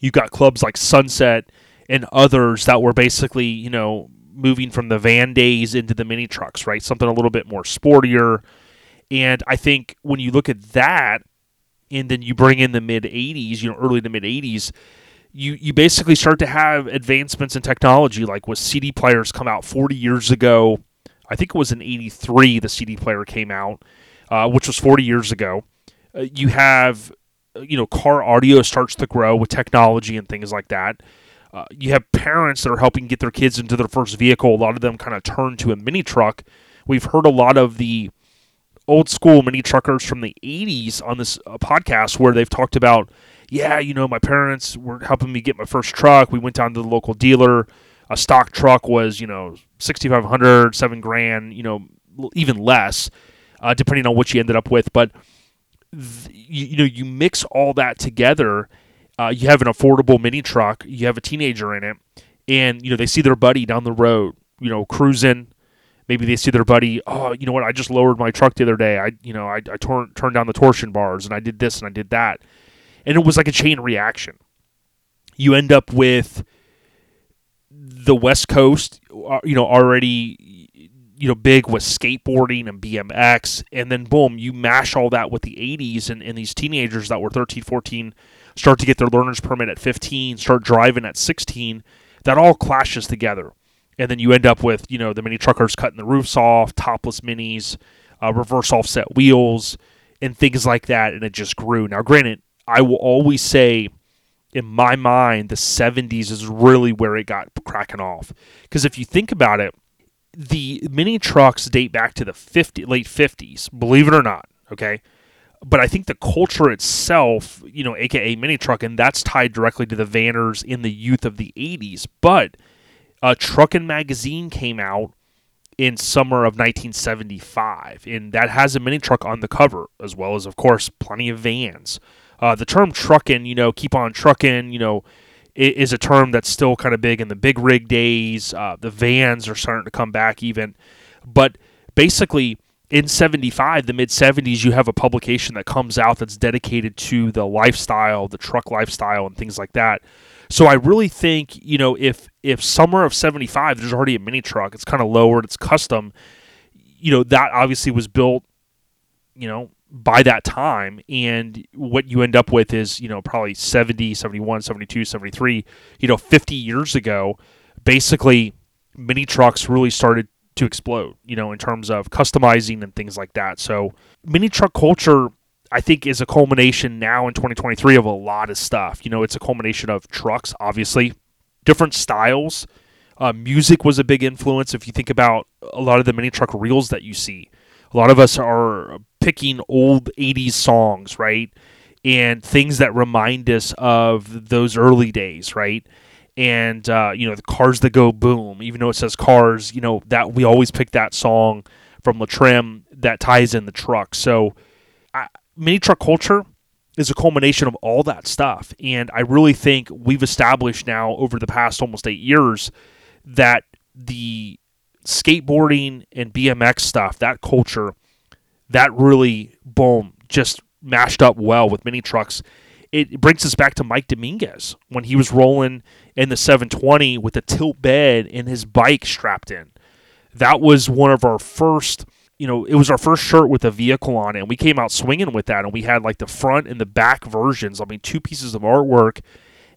You got clubs like Sunset and others that were basically, you know, moving from the van days into the mini trucks, right? Something a little bit more sportier. And I think when you look at that, and then you bring in the mid 80s, you know, early to mid 80s, you, you basically start to have advancements in technology, like with CD players come out 40 years ago. I think it was in 83 the CD player came out, uh, which was 40 years ago. Uh, you have, uh, you know, car audio starts to grow with technology and things like that. Uh, you have parents that are helping get their kids into their first vehicle. A lot of them kind of turn to a mini truck. We've heard a lot of the old school mini truckers from the 80s on this uh, podcast where they've talked about, yeah, you know, my parents were helping me get my first truck. We went down to the local dealer. A stock truck was, you know, 6500 7 grand, you know, even less, uh, depending on what you ended up with. But, th- you, you know, you mix all that together uh, you have an affordable mini truck, you have a teenager in it, and you know they see their buddy down the road, you know, cruising. Maybe they see their buddy. Oh, you know what? I just lowered my truck the other day. I, you know, I, I turned turned down the torsion bars and I did this and I did that, and it was like a chain reaction. You end up with the West Coast, uh, you know, already you know big with skateboarding and BMX and then boom you mash all that with the 80s and, and these teenagers that were 13 14 start to get their learner's permit at 15, start driving at 16, that all clashes together. And then you end up with, you know, the mini truckers cutting the roofs off, topless minis, uh, reverse offset wheels, and things like that. And it just grew. Now, granted, I will always say, in my mind, the 70s is really where it got cracking off. Because if you think about it, the mini trucks date back to the 50, late 50s, believe it or not. Okay but I think the culture itself, you know, aka mini truck, and that's tied directly to the Vanners in the youth of the 80s. But a Truckin' Magazine came out in summer of 1975, and that has a mini truck on the cover, as well as, of course, plenty of vans. Uh, the term truckin', you know, keep on truckin', you know, is a term that's still kind of big in the big rig days. Uh, the vans are starting to come back even. But basically, in 75 the mid 70s you have a publication that comes out that's dedicated to the lifestyle the truck lifestyle and things like that. So i really think you know if if summer of 75 there's already a mini truck it's kind of lowered it's custom you know that obviously was built you know by that time. And what you end up with is you know probably 70 71 72 73 you know 50 years ago basically mini trucks really started to explode, you know, in terms of customizing and things like that. So, mini truck culture, I think, is a culmination now in 2023 of a lot of stuff. You know, it's a culmination of trucks, obviously, different styles. Uh, music was a big influence. If you think about a lot of the mini truck reels that you see, a lot of us are picking old 80s songs, right? And things that remind us of those early days, right? And uh, you know the cars that go boom even though it says cars you know that we always pick that song from L'Trimm that ties in the truck. So I, mini truck culture is a culmination of all that stuff. And i really think we've established now over the past almost eight years that the skateboarding and bmx stuff that culture that really boom just mashed up well with mini trucks it brings us back to Mike Dominguez when he was rolling in the 720 with a tilt bed and his bike strapped in. That was one of our first, you know, it was our first shirt with a vehicle on it. And we came out swinging with that. And we had like the front and the back versions. I mean, two pieces of artwork.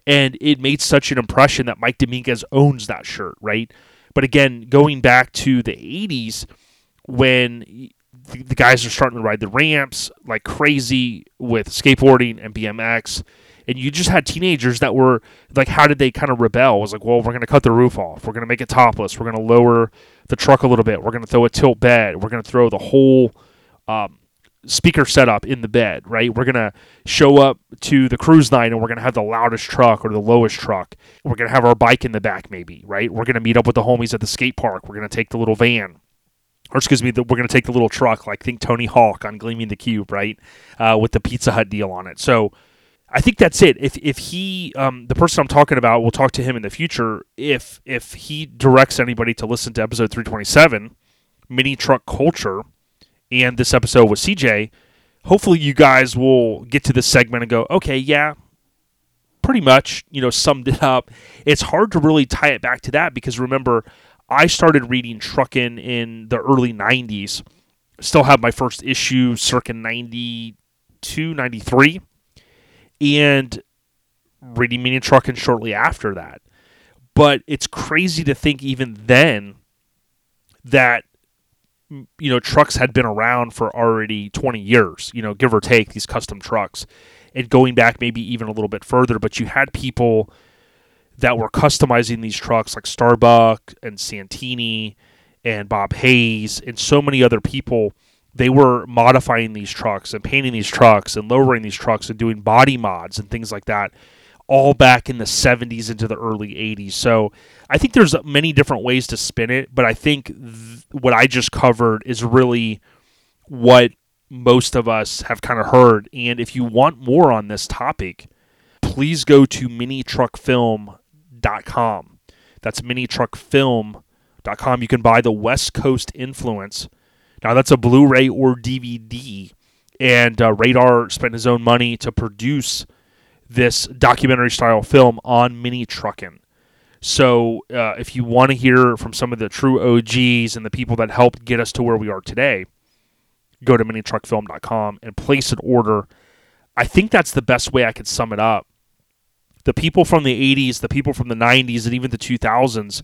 And it made such an impression that Mike Dominguez owns that shirt, right? But again, going back to the 80s when the guys are starting to ride the ramps like crazy with skateboarding and BMX. And you just had teenagers that were like, how did they kind of rebel? It was like, well, we're going to cut the roof off. We're going to make it topless. We're going to lower the truck a little bit. We're going to throw a tilt bed. We're going to throw the whole um, speaker setup in the bed, right? We're gonna show up to the cruise night and we're gonna have the loudest truck or the lowest truck. We're gonna have our bike in the back, maybe, right? We're gonna meet up with the homies at the skate park. We're gonna take the little van. Or excuse me, the, we're going to take the little truck, like think Tony Hawk on Gleaming the Cube, right, uh, with the Pizza Hut deal on it. So I think that's it. If if he, um, the person I'm talking about, we'll talk to him in the future. If if he directs anybody to listen to episode 327, mini truck culture, and this episode with CJ, hopefully you guys will get to this segment and go, okay, yeah, pretty much, you know, summed it up. It's hard to really tie it back to that because remember, I started reading Truckin' in the early 90s. Still have my first issue circa 92, 93 and reading Mini Truckin' shortly after that. But it's crazy to think even then that you know trucks had been around for already 20 years, you know, give or take these custom trucks. And going back maybe even a little bit further, but you had people that were customizing these trucks like Starbuck and Santini and Bob Hayes and so many other people they were modifying these trucks and painting these trucks and lowering these trucks and doing body mods and things like that all back in the 70s into the early 80s. So I think there's many different ways to spin it, but I think th- what I just covered is really what most of us have kind of heard. And if you want more on this topic, please go to minitruckfilm.com. That's minitruckfilm.com. You can buy the West Coast Influence now that's a Blu-ray or DVD, and uh, Radar spent his own money to produce this documentary-style film on mini trucking. So uh, if you want to hear from some of the true OGs and the people that helped get us to where we are today, go to minitruckfilm.com and place an order. I think that's the best way I could sum it up. The people from the 80s, the people from the 90s, and even the 2000s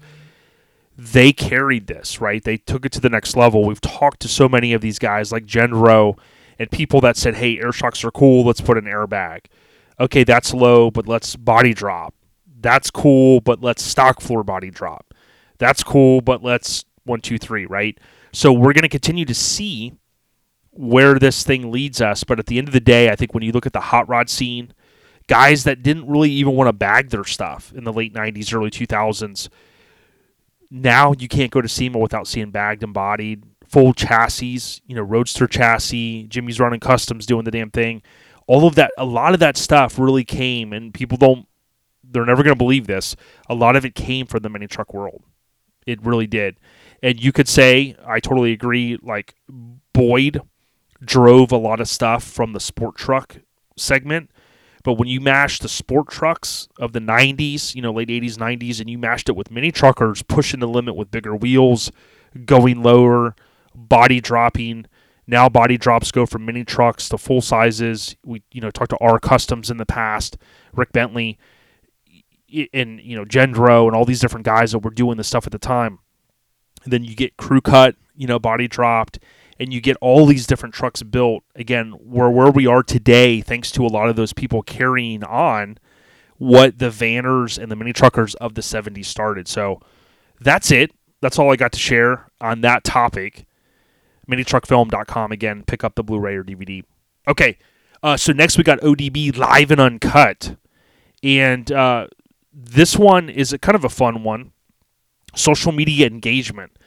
they carried this, right? They took it to the next level. We've talked to so many of these guys like Gendro and people that said, hey, air shocks are cool. Let's put an airbag. Okay, that's low, but let's body drop. That's cool, but let's stock floor body drop. That's cool, but let's one, two, three, right? So we're going to continue to see where this thing leads us. But at the end of the day, I think when you look at the hot rod scene, guys that didn't really even want to bag their stuff in the late 90s, early 2000s, now you can't go to SEMA without seeing bagged and bodied, full chassis, you know, roadster chassis, Jimmy's running customs doing the damn thing. All of that, a lot of that stuff really came, and people don't, they're never going to believe this. A lot of it came from the mini truck world. It really did. And you could say, I totally agree, like Boyd drove a lot of stuff from the sport truck segment but when you mash the sport trucks of the 90s, you know, late 80s, 90s, and you mashed it with mini truckers pushing the limit with bigger wheels, going lower, body dropping. Now body drops go from mini trucks to full sizes. We, you know, talked to R Customs in the past, Rick Bentley, and you know Gendro, and all these different guys that were doing this stuff at the time. And then you get crew cut, you know, body dropped, and you get all these different trucks built again where where we are today thanks to a lot of those people carrying on what the vanners and the mini truckers of the 70s started. So that's it. That's all i got to share on that topic. Minitruckfilm.com again pick up the blu-ray or dvd okay uh, so next we got odb live and uncut. And uh, this one is a kind of a fun one. Social media engagement.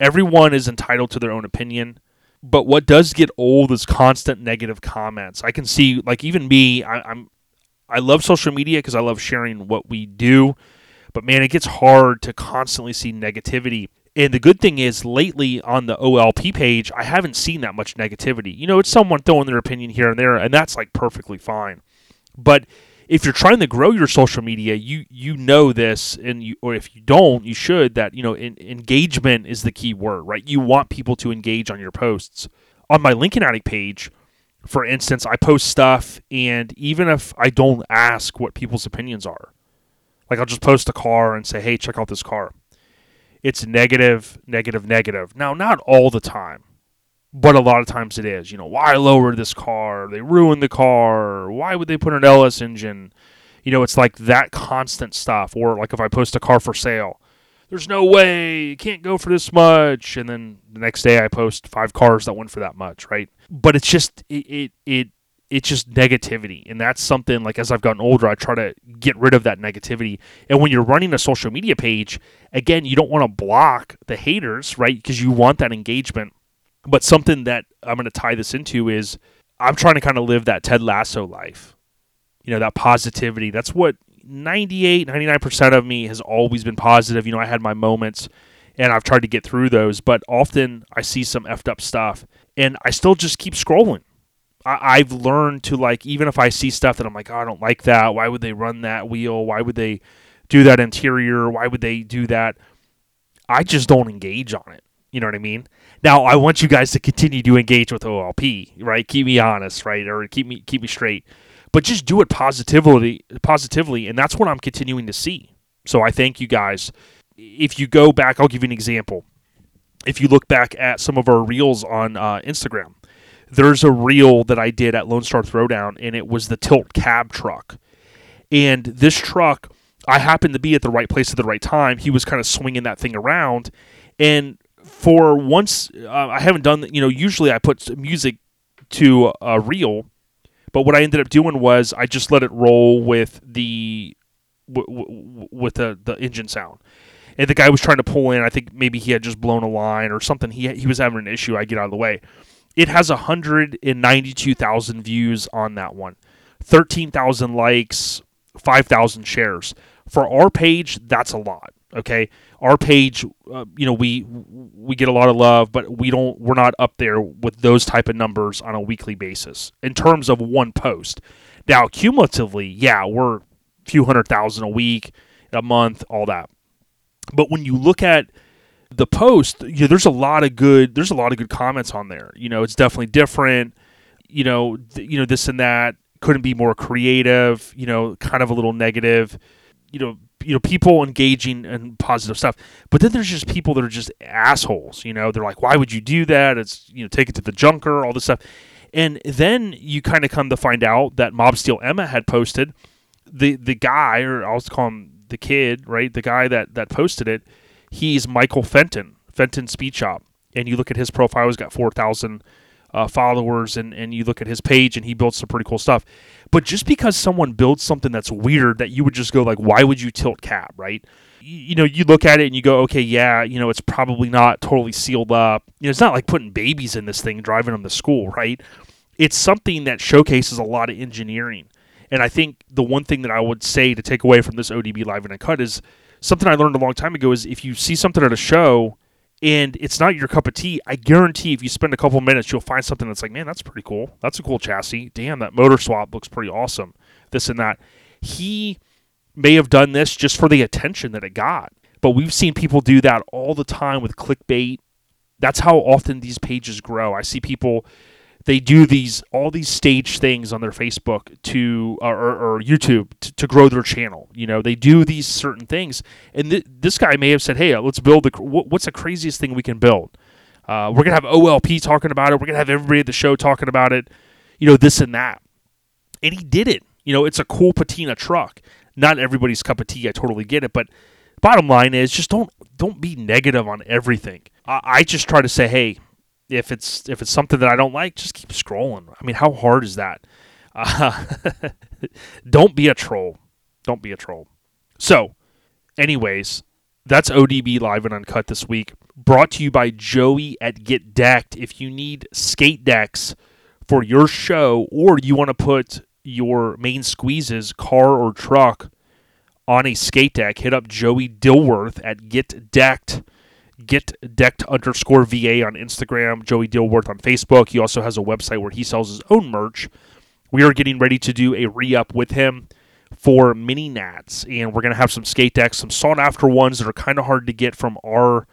Everyone is entitled to their own opinion but what does get old is constant negative comments. I can see, like even me, I, I'm, I love social media because I love sharing what we do, but man, it gets hard to constantly see negativity. And the good thing is, lately on the OLP page, I haven't seen that much negativity. You know, it's someone throwing their opinion here and there, and that's like perfectly fine. But if you're trying to grow your social media, you you know this, and you or if you don't, you should that you know in, engagement is the key word, right? You want people to engage on your posts. On my Lincoln Addict page, for instance, I post stuff, and even if I don't ask what people's opinions are, like I'll just post a car and say, "Hey, check out this car." It's negative, negative, negative. Now, not all the time but a lot of times it is. You know, why lower this car? They ruined the car. Why would they put an LS engine? You know, it's like that constant stuff. Or like if I post a car for sale, there's no way you can't go for this much and then the next day i post five cars that went for that much right but it's just it it, it it's just negativity and that's something like as i've gotten older i try to get rid of that negativity and when you're running a social media page again you don't want to block the haters right because you want that engagement but something that i'm going to tie this into is i'm trying to kind of live that ted lasso life you know that positivity that's what 98 99% of me has always been positive you know i had my moments and i've tried to get through those but often i see some effed up stuff and i still just keep scrolling I, have learned to like even if I see stuff that I'm like, oh, I don't like that. Why would they run that wheel? Why would they do that interior? Why would they do that? I just don't engage on it. You know what I mean? Now I want you guys to continue to engage with OLP, right? Keep me honest, right? Or keep me keep me straight. But just do it positively positively, and that's what I'm continuing to see. So I thank you guys. If you go back, I'll give you an example. If you look back at some of our reels on uh, Instagram, there's a reel that I did at Lone Star Throwdown, and it was the tilt cab truck. And this truck, I happened to be at the right place at the right time. He was kind of swinging that thing around, and for once, uh, I haven't done. You know, usually I put music to a reel, but what I ended up doing was I just let it roll with the w- w- with the the engine sound. And the guy was trying to pull in. I think maybe he had just blown a line or something. He he was having an issue. I get out of the way it has 192,000 views on that one, 13,000 likes, 5,000 shares. For our page, that's a lot. Okay, our page, uh, you know, we we get a lot of love, but we don't. We're not up there with those type of numbers on a weekly basis in terms of one post. Now, cumulatively, yeah, we're a few hundred thousand a week, a month, all that. But when you look at the post, you know, there's a lot of good. There's a lot of good comments on there. You know, it's definitely different. You know, th- you know this and that couldn't be more creative. You know, kind of a little negative. You know, you know, people engaging in positive stuff. But then there's just people that are just assholes. You know, they're like, why would you do that? It's you know, take it to the junker, all this stuff. And then you kind of come to find out that Mob Steel Emma had posted the the guy, or I'll call him the kid, right? The guy that that posted it he's Michael Fenton, Fenton Speed Shop. And you look at his profile, he's got 4,000 uh, followers, and, and you look at his page, and he builds some pretty cool stuff. But just because someone builds something that's weird, that you would just go like, why would you tilt cab, right? You, you know, you look at it and you go, okay, yeah, you know, it's probably not totally sealed up. You know, it's not like putting babies in this thing, driving them to school, right? It's something that showcases a lot of engineering. And I think the one thing that I would say to take away from this ODB Live and Cut is something I learned a long time ago is if you see something at a show and it's not your cup of tea, I guarantee if you spend a couple minutes, you'll find something that's like, man, that's pretty cool. That's a cool chassis. Damn, that motor swap looks pretty awesome. This and that. He may have done this just for the attention that it got, but we've seen people do that all the time with clickbait. That's how often these pages grow. I see people they do these all these stage things on their Facebook to or, or YouTube to, to, grow their channel. You know, they do these certain things, and th- this guy may have said, "Hey, let's build the what's the craziest thing we can build." Uh, we're gonna have OLP talking about it. We're gonna have everybody at the show talking about it. You know, this and that, and he did it. You know, it's a cool patina truck. Not everybody's cup of tea. I totally get it, but bottom line is just don't don't be negative on everything. I, I just try to say, hey, if it's if it's something that I don't like, just keep scrolling. I mean, how hard is that? Uh, don't be a troll. Don't be a troll. So, anyways, that's ODB live and uncut this week. Brought to you by Joey at Get Decked. If you need skate decks for your show, or you want to put your main squeezes, car or truck, on a skate deck, hit up Joey Dilworth at Get Decked get decked underscore VA on Instagram, Joey Dilworth on Facebook. He also has a website where he sells his own merch. We are getting ready to do a re up with him for mini nats, and we're going to have some skate decks, some sought after ones that are kind of hard to get from our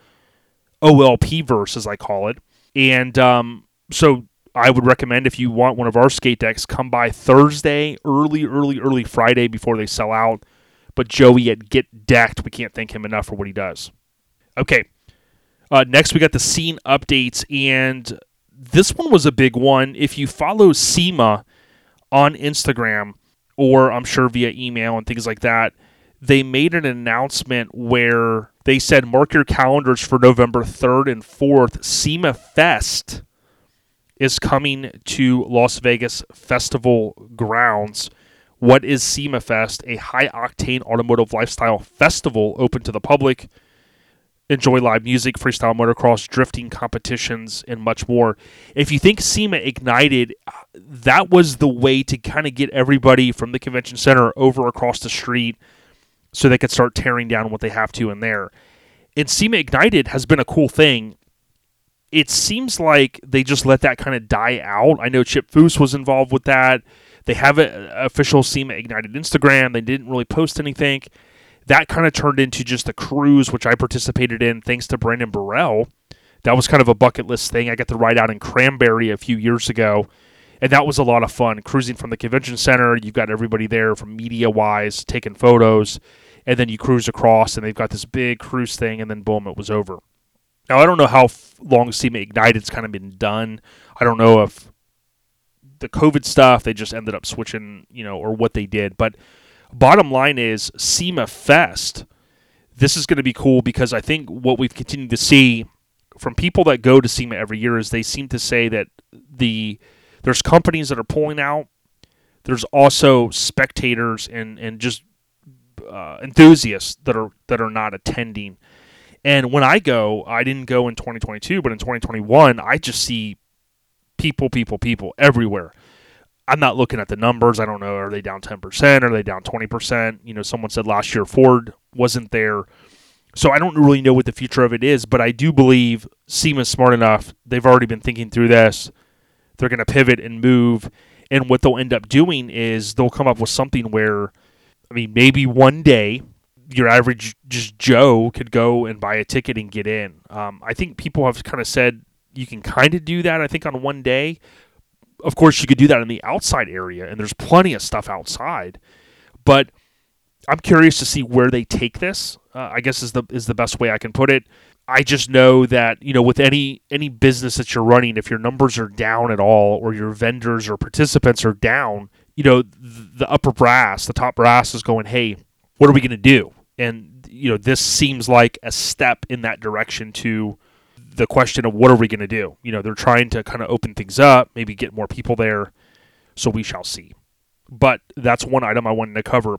OLP verse, as I call it. And um, so I would recommend if you want one of our skate decks, come by Thursday, early, early, early Friday before they sell out. But Joey at Get Decked, we can't thank him enough for what he does. Okay, uh, next, we got the scene updates, and this one was a big one. If you follow SEMA on Instagram, or I'm sure via email and things like that, they made an announcement where they said mark your calendars for November 3rd and 4th. SEMA Fest is coming to Las Vegas Festival grounds. What is SEMA Fest? A high octane automotive lifestyle festival open to the public. Enjoy live music, freestyle motocross, drifting competitions, and much more. If you think SEMA ignited, uh, that was the way to kind of get everybody from the convention center over across the street so they could start tearing down what they have to in there. And SEMA Ignited has been a cool thing. It seems like they just let that kind of die out. I know Chip Foose was involved with that. They have an official SEMA Ignited Instagram. They didn't really post anything. That kind of turned into just a cruise, which I participated in thanks to Brandon Burrell. That was kind of a bucket list thing. I got to ride out in Cranberry a few years ago, and that was a lot of fun. Cruising from the convention center, you've got everybody there from media wise taking photos, and then you cruise across, and they've got this big cruise thing, and then boom, it was over. Now I don't know how long SEMA Ignited's kind of been done. I don't know if the COVID stuff they just ended up switching, you know, or what they did. But bottom line is SEMA Fest. This is going to be cool because I think what we've continued to see from people that go to SEMA every year is they seem to say that the there's companies that are pulling out. There's also spectators and and just uh, enthusiasts that are that are not attending. And when I go, I didn't go in 2022, but in 2021, I just see people, people, people everywhere. I'm not looking at the numbers. I don't know. Are they down 10%? Are they down 20%? You know, someone said last year Ford wasn't there. So I don't really know what the future of it is, but I do believe SEMA's smart enough. They've already been thinking through this. They're going to pivot and move. And what they'll end up doing is they'll come up with something where, I mean, maybe one day your average just Joe could go and buy a ticket and get in. Um, I think people have kind of said you can kind of do that. I think on one day. Of course, you could do that in the outside area, and there's plenty of stuff outside. But I'm curious to see where they take this. Uh, I guess is the is the best way I can put it. I just know that you know with any any business that you're running, if your numbers are down at all, or your vendors or participants are down, you know the, the upper brass, the top brass is going, hey, what are we going to do? And you know this seems like a step in that direction to the question of what are we going to do. You know they're trying to kind of open things up, maybe get more people there. So we shall see. But that's one item I wanted to cover.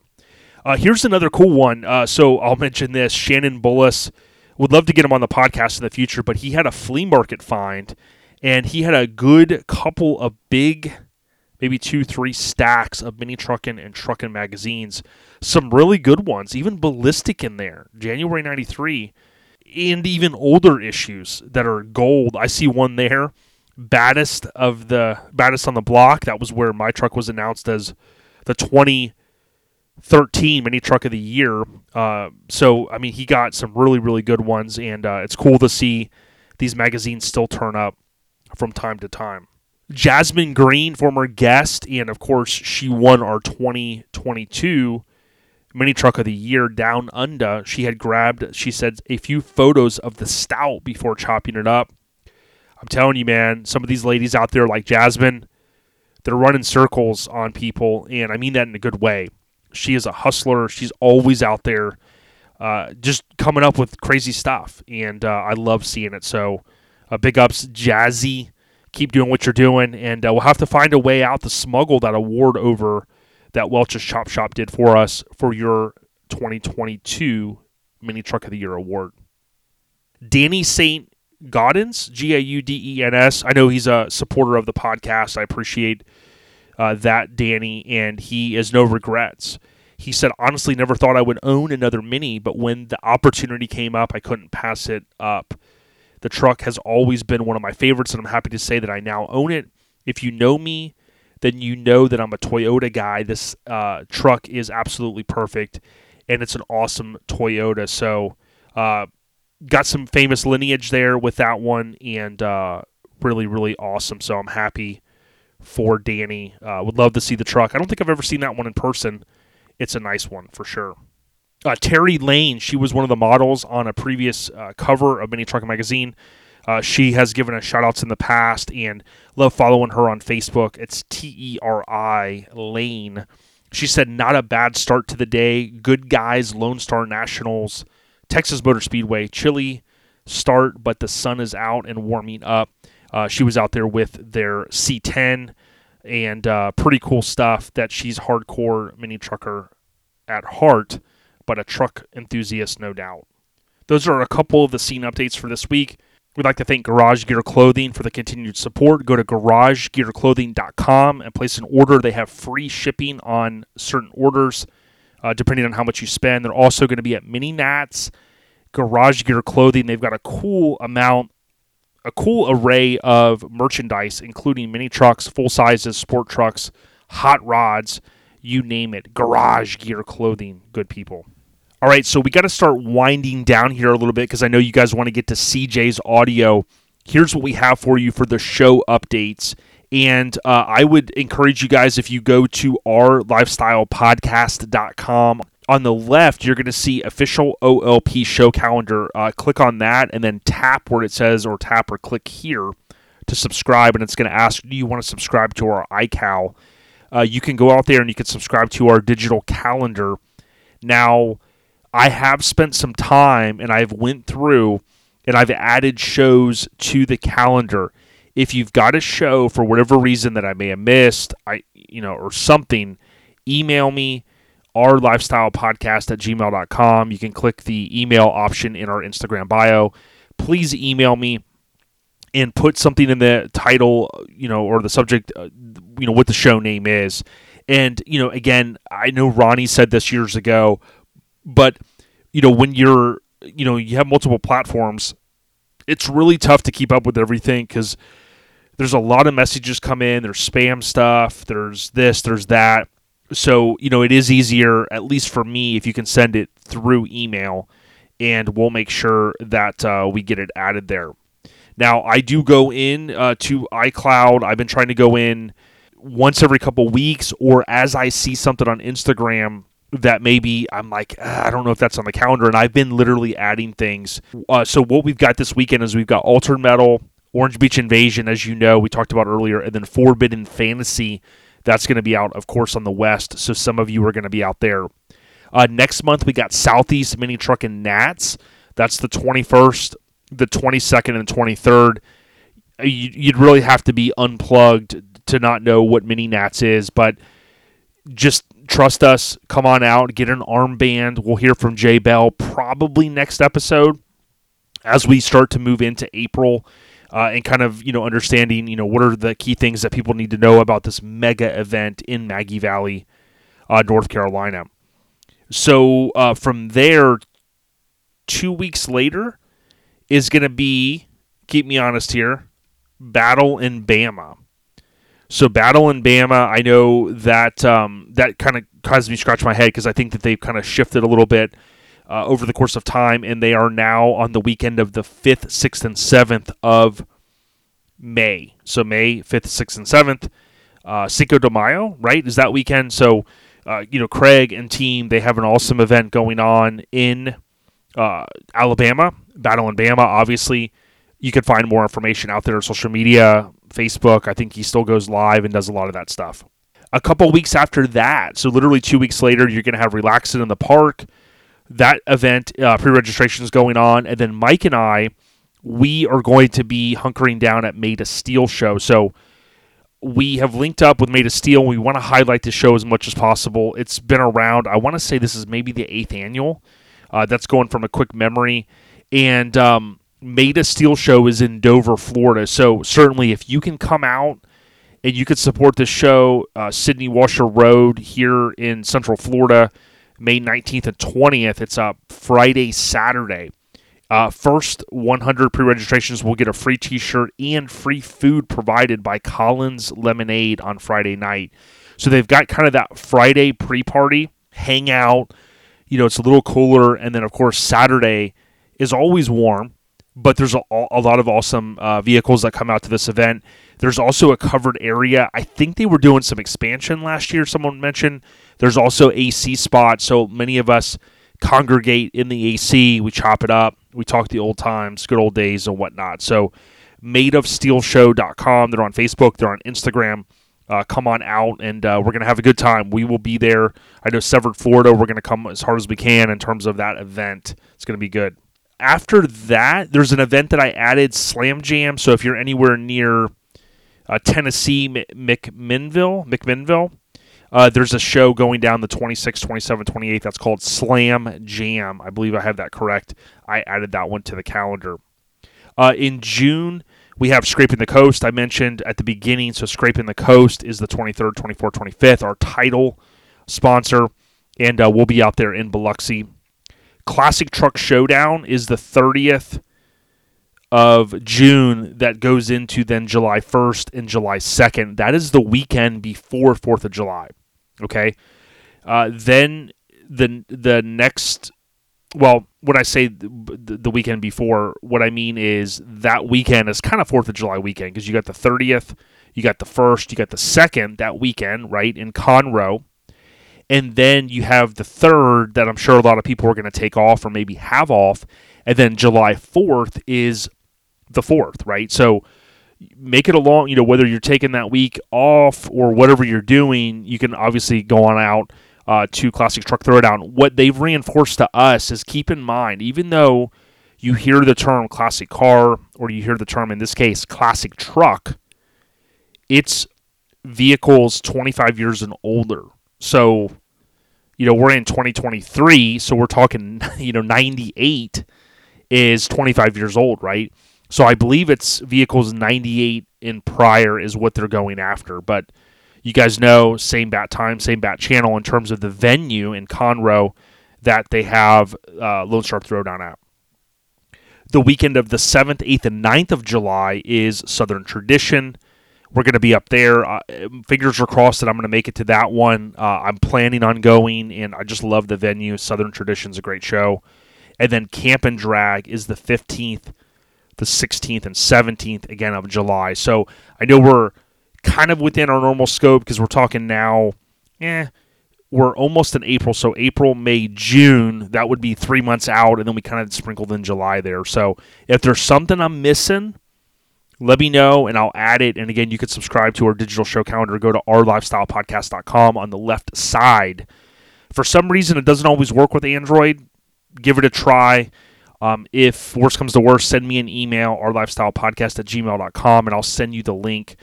Uh, here's another cool one. Uh, so I'll mention this. Shannon Bullis would love to get him on the podcast in the future, but he had a flea market find, and he had a good couple of big, maybe two, three stacks of mini trucking and trucking magazines. Some really good ones, even ballistic in there. January '93, and even older issues that are gold. I see one there. Baddest of the baddest on the block. That was where my truck was announced as the 2013 mini truck of the year. Uh, so, I mean, he got some really, really good ones, and uh, it's cool to see these magazines still turn up from time to time. Jasmine Green, former guest, and of course, she won our 2022 mini truck of the year down under. She had grabbed, she said, a few photos of the stout before chopping it up. I'm telling you, man, some of these ladies out there, like Jasmine, they're running circles on people, and I mean that in a good way. She is a hustler. She's always out there, uh, just coming up with crazy stuff, and uh, I love seeing it. So, uh, big ups, Jazzy. Keep doing what you're doing, and uh, we'll have to find a way out to smuggle that award over that Welch's Chop Shop did for us for your 2022 Mini Truck of the Year award. Danny St. Gaudens, G A U D E N S. I know he's a supporter of the podcast. I appreciate uh, that Danny, and he has no regrets. He said, honestly, never thought I would own another Mini, but when the opportunity came up, I couldn't pass it up. The truck has always been one of my favorites, and I'm happy to say that I now own it. If you know me, then you know that I'm a Toyota guy. This uh, truck is absolutely perfect, and it's an awesome Toyota. So, uh, got some famous lineage there with that one, and uh, really, really awesome. So, I'm happy for Danny. Uh, would love to see the truck. I don't think I've ever seen that one in person. It's a nice one for sure. Uh, Terry Lane, she was one of the models on a previous uh, cover of Mini Truck Magazine. Uh, she has given us shout outs in the past and love following her on Facebook. It's T E R I Lane. She said, not a bad start to the day. Good guys, Lone Star Nationals, Texas Motor Speedway, chilly start, but the sun is out and warming up. Uh, she was out there with their C10 and uh, pretty cool stuff that she's hardcore mini trucker at heart, but a truck enthusiast, no doubt. Those are a couple of the scene updates for this week. We'd like to thank Garage Gear Clothing for the continued support. Go to garagegearclothing.com and place an order. They have free shipping on certain orders, uh, depending on how much you spend. They're also going to be at Mini Nats, Garage Gear Clothing. They've got a cool amount, a cool array of merchandise, including mini trucks, full sizes, sport trucks, hot rods, you name it. Garage Gear Clothing, good people. All right, so we got to start winding down here a little bit because I know you guys want to get to CJ's audio. Here's what we have for you for the show updates. And uh, I would encourage you guys if you go to our lifestylepodcast.com. On the left, you're going to see official OLP show calendar. Uh, click on that and then tap where it says, or tap or click here to subscribe. And it's going to ask, do you want to subscribe to our iCal? Uh, you can go out there and you can subscribe to our digital calendar. Now, I have spent some time and I've went through and I've added shows to the calendar. If you've got a show for whatever reason that I may have missed, I you know, or something, email me our lifestyle podcast at gmail.com. You can click the email option in our Instagram bio. Please email me and put something in the title, you know, or the subject, uh, you know, what the show name is. And, you know, again, I know Ronnie said this years ago, but you know when you're you know you have multiple platforms it's really tough to keep up with everything because there's a lot of messages come in there's spam stuff there's this there's that. So you know it is easier at least for me if you can send it through email and we'll make sure that uh, we get it added there. Now i do go in uh, to icloud. I've been trying to go in once every couple weeks or as i see something on instagram that maybe I'm like, I don't know if that's on the calendar. And I've been literally adding things. Uh, so, what we've got this weekend is we've got Altered Metal, Orange Beach Invasion, as you know, we talked about earlier, and then Forbidden Fantasy. That's going to be out, of course, on the West. So, some of you are going to be out there. Uh, next month, we got Southeast Mini Truckin' Nats. That's the 21st, the 22nd, and 23rd. Uh, you'd really have to be unplugged to not know what Mini Nats is, but just trust us. Come on out, get an armband. We'll hear from Jay Bell probably next episode as we start to move into April. Uh, and kind of you know understanding you know what are the key things that people need to know about this mega event in Maggie Valley, uh, North Carolina. So uh, from there, two weeks later is going to be keep me honest here, battle in Bama. So battle in Bama, I know that um, that kind of causes me to scratch my head because I think that they've kind of shifted a little bit uh, over the course of time, and they are now on the weekend of the fifth, sixth, and seventh of May. So May fifth, sixth, and seventh. Uh, Cinco de Mayo, right? Is that weekend? So uh, you know, Craig and team they have an awesome event going on in uh, Alabama. Battle in Bama, obviously. You can find more information out there on social media. Facebook. I think he still goes live and does a lot of that stuff. A couple weeks after that, so literally two weeks later, you're going to have Relaxing in the Park. That event, uh, pre registration is going on. And then Mike and I, we are going to be hunkering down at Made of Steel show. So we have linked up with Made of Steel. We want to highlight the show as much as possible. It's been around, I want to say this is maybe the eighth annual. Uh, that's going from a quick memory. And um, Made of Steel show is in Dover, Florida. So certainly, if you can come out and you could support the show, uh, Sydney Washer Road here in Central Florida, May 19th and 20th. It's a Friday, Saturday. Uh, first 100 pre-registrations will get a free T-shirt and free food provided by Collins Lemonade on Friday night. So they've got kind of that Friday pre-party hangout. You know, it's a little cooler, and then of course Saturday is always warm but there's a, a lot of awesome uh, vehicles that come out to this event. There's also a covered area. I think they were doing some expansion last year. Someone mentioned there's also AC spots, so many of us congregate in the AC. We chop it up. We talk the old times, good old days, and whatnot. So, madeofsteelshow.com. They're on Facebook. They're on Instagram. uh, come on out and uh, we're going to have a good time. We will be there. I know Severed, Florida, we're going to come as hard as we can in terms of that event. It's going to be good. After that, there's an event that I added, Slam Jam. So if you're anywhere near uh, Tennessee, McMinnville, McMinnville, uh, there's a show going down the 26th, 27th, 28th. That's called Slam Jam. I believe I have that correct. I added that one to the calendar. Uh, in June, we have Scrapin the Coast. I mentioned at the beginning. So Scrapin the Coast is the 23rd, 24th, 25th. Our title sponsor, and uh, we'll be out there in Biloxi. Classic Truck Showdown is the 30th of June that goes into then July 1st and July 2nd. That is the weekend before 4th of July. Okay. Uh, then the the next well, when I say the, the, weekend before, what I mean is that weekend is kind of Fourth of July weekend because you got the thirtieth, you got the first, you got the second that weekend, right in Conroe, and then you have the third that I'm sure a lot of people are going to take off or maybe have off, and then July fourth is the fourth, right? So make it a long, You know, whether you're taking that week off or whatever you're doing, you can obviously go on out uh, to Classic Truck Throwdown. What they've reinforced to us is keep in mind, even though you hear the term classic car or you hear the term, in this case, classic truck, it's vehicles 25 years and older. So, you know, we're in 2023, so we're talking, you know, 98 is 25 years old, right? So I believe it's vehicles 98 and prior is what they're going after. But you guys know same bat time, same bat channel in terms of the venue in Conroe that they have uh, Lone Star Throwdown at. The weekend of the 7th, 8th, and 9th of July is Southern Tradition. We're going to be up there. Uh, fingers are crossed that I'm going to make it to that one. Uh, I'm planning on going, and I just love the venue. Southern Tradition's a great show. And then Camp and Drag is the 15th, the 16th, and 17th again of July. So I know we're kind of within our normal scope because we're talking now, eh, we're almost in April. So April, May, June, that would be three months out, and then we kind of sprinkled in July there. So if there's something I'm missing, let me know and I'll add it. And again, you can subscribe to our digital show calendar. Go to ourlifestylepodcast.com on the left side. For some reason, it doesn't always work with Android. Give it a try. Um, if worst comes to worst, send me an email, ourlifestylepodcast at gmail.com, and I'll send you the link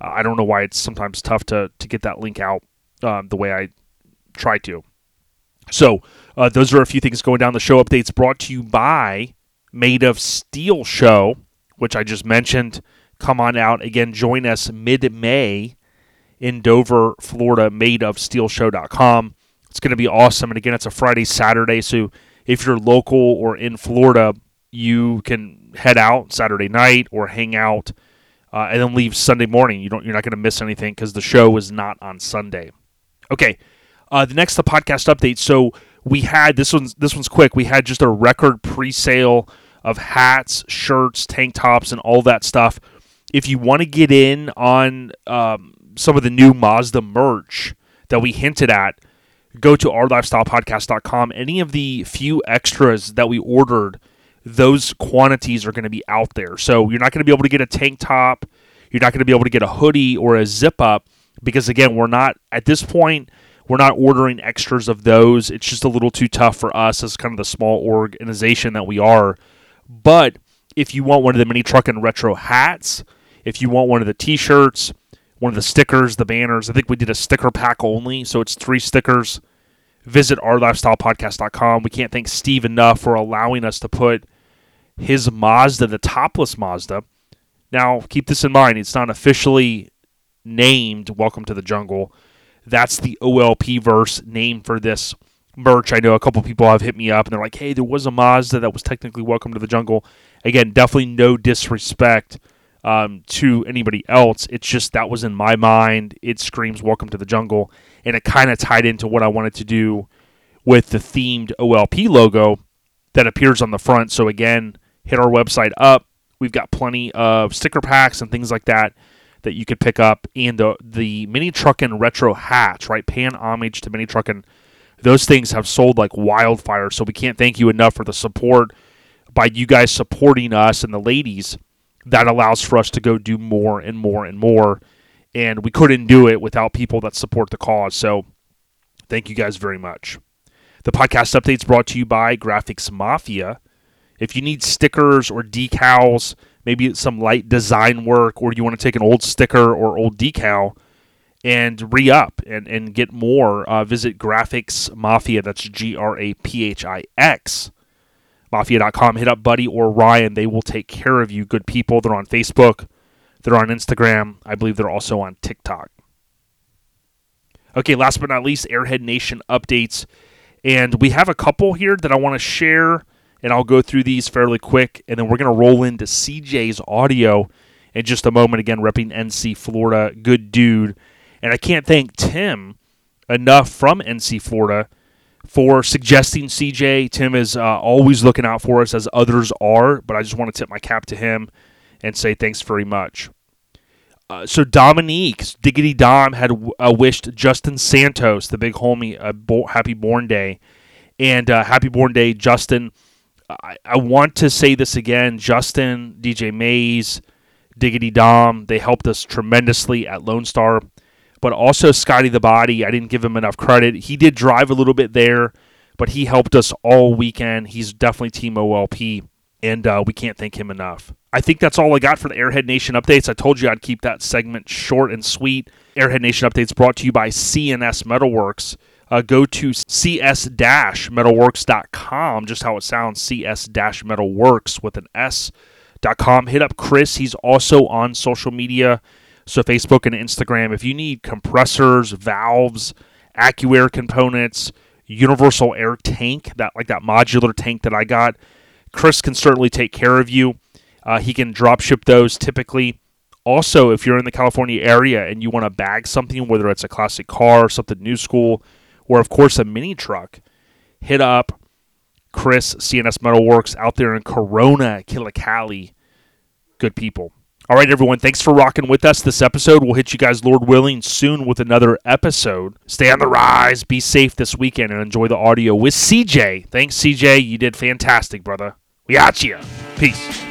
uh, I don't know why it's sometimes tough to, to get that link out um, the way I try to. So, uh, those are a few things going down. The show updates brought to you by Made of Steel Show, which I just mentioned. Come on out. Again, join us mid May in Dover, Florida, madeofsteelshow.com. It's going to be awesome. And again, it's a Friday, Saturday. So if you're local or in Florida, you can head out Saturday night or hang out uh, and then leave Sunday morning. You don't, you're not going to miss anything because the show is not on Sunday. Okay, uh, the next the podcast update. So we had this one's this one's quick. We had just a record pre-sale of hats, shirts, tank tops, and all that stuff. If you want to get in on um, some of the new Mazda merch that we hinted at, go to ourlifestylepodcast.com. Any of the few extras that we ordered those quantities are going to be out there. So you're not going to be able to get a tank top. You're not going to be able to get a hoodie or a zip up because, again, we're not, at this point, we're not ordering extras of those. It's just a little too tough for us as kind of the small organization that we are. But if you want one of the mini truck and retro hats, if you want one of the t shirts, one of the stickers, the banners, I think we did a sticker pack only. So it's three stickers. Visit ourlifestylepodcast.com. We can't thank Steve enough for allowing us to put his Mazda, the topless Mazda. Now, keep this in mind, it's not officially named Welcome to the Jungle. That's the OLP verse name for this merch. I know a couple people have hit me up and they're like, hey, there was a Mazda that was technically Welcome to the Jungle. Again, definitely no disrespect um, to anybody else. It's just that was in my mind. It screams Welcome to the Jungle. And it kind of tied into what I wanted to do with the themed OLP logo that appears on the front. So, again, hit our website up. We've got plenty of sticker packs and things like that that you could pick up. And the the mini truckin' retro hats, right? Pan homage to mini truckin'. Those things have sold like wildfire. So we can't thank you enough for the support by you guys supporting us and the ladies. That allows for us to go do more and more and more. and we couldn't do it without people that support the cause. So thank you guys very much. The podcast updates brought to you by Graphix Mafia. If you need stickers or decals, maybe some light design work, or you want to take an old sticker or old decal and re up and, and get more, uh, visit Graphix Mafia. That's G R A P H I X. Mafia.com. Hit up Buddy or Ryan. They will take care of you. Good people. They're on Facebook. They're on Instagram. I believe they're also on TikTok. Okay, last but not least, Airhead Nation updates. And we have a couple here that I want to share, and I'll go through these fairly quick. And then we're going to roll into CJ's audio in just a moment. Again, repping NC Florida. Good dude. And I can't thank Tim enough from NC Florida for suggesting CJ. Tim is uh, always looking out for us, as others are, but I just want to tip my cap to him and say thanks very much. Uh, so Dominique Diggity Dom had uh, wished Justin Santos, the big homie, a bo- happy born day, and uh, happy born day, Justin. I-, I want to say this again, Justin, DJ Mays, Diggity Dom, they helped us tremendously at Lone Star, but also Scotty the Body. I didn't give him enough credit. He did drive a little bit there, but he helped us all weekend. He's definitely Team OLP, and uh, we can't thank him enough. I think that's all I got for the Airhead Nation updates. I told you I'd keep that segment short and sweet. Airhead Nation updates brought to you by CNS Metalworks. Uh, go to cs-metalworks.com, just how it sounds, cs-metalworks with an s.com. Hit up Chris. He's also on social media, so Facebook and Instagram. If you need compressors, valves, AccuAir components, universal air tank, that like that modular tank that I got, Chris can certainly take care of you. Uh, he can drop ship those typically. Also, if you're in the California area and you want to bag something, whether it's a classic car, or something new school, or of course a mini truck, hit up Chris CNS Metalworks out there in Corona, Killicali. Good people. All right, everyone. Thanks for rocking with us this episode. We'll hit you guys, Lord willing, soon with another episode. Stay on the rise. Be safe this weekend and enjoy the audio with CJ. Thanks, CJ. You did fantastic, brother. We got you. Peace.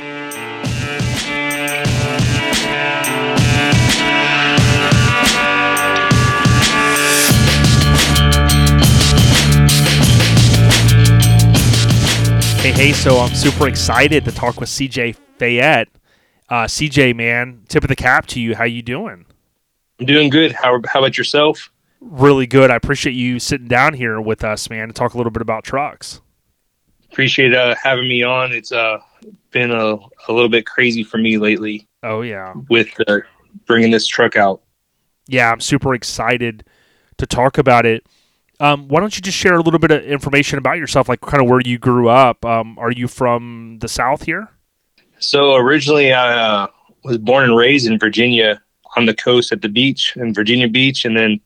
Hey, hey, so I'm super excited to talk with CJ Fayet. Uh, CJ, man, tip of the cap to you. How you doing? I'm doing good. How, how about yourself? Really good. I appreciate you sitting down here with us, man, to talk a little bit about trucks. Appreciate uh, having me on. It's uh, been a, a little bit crazy for me lately. Oh, yeah. With uh, bringing this truck out. Yeah, I'm super excited to talk about it. Um, why don't you just share a little bit of information about yourself, like kind of where you grew up? Um, are you from the South here? So originally, I uh, was born and raised in Virginia on the coast at the beach in Virginia Beach, and then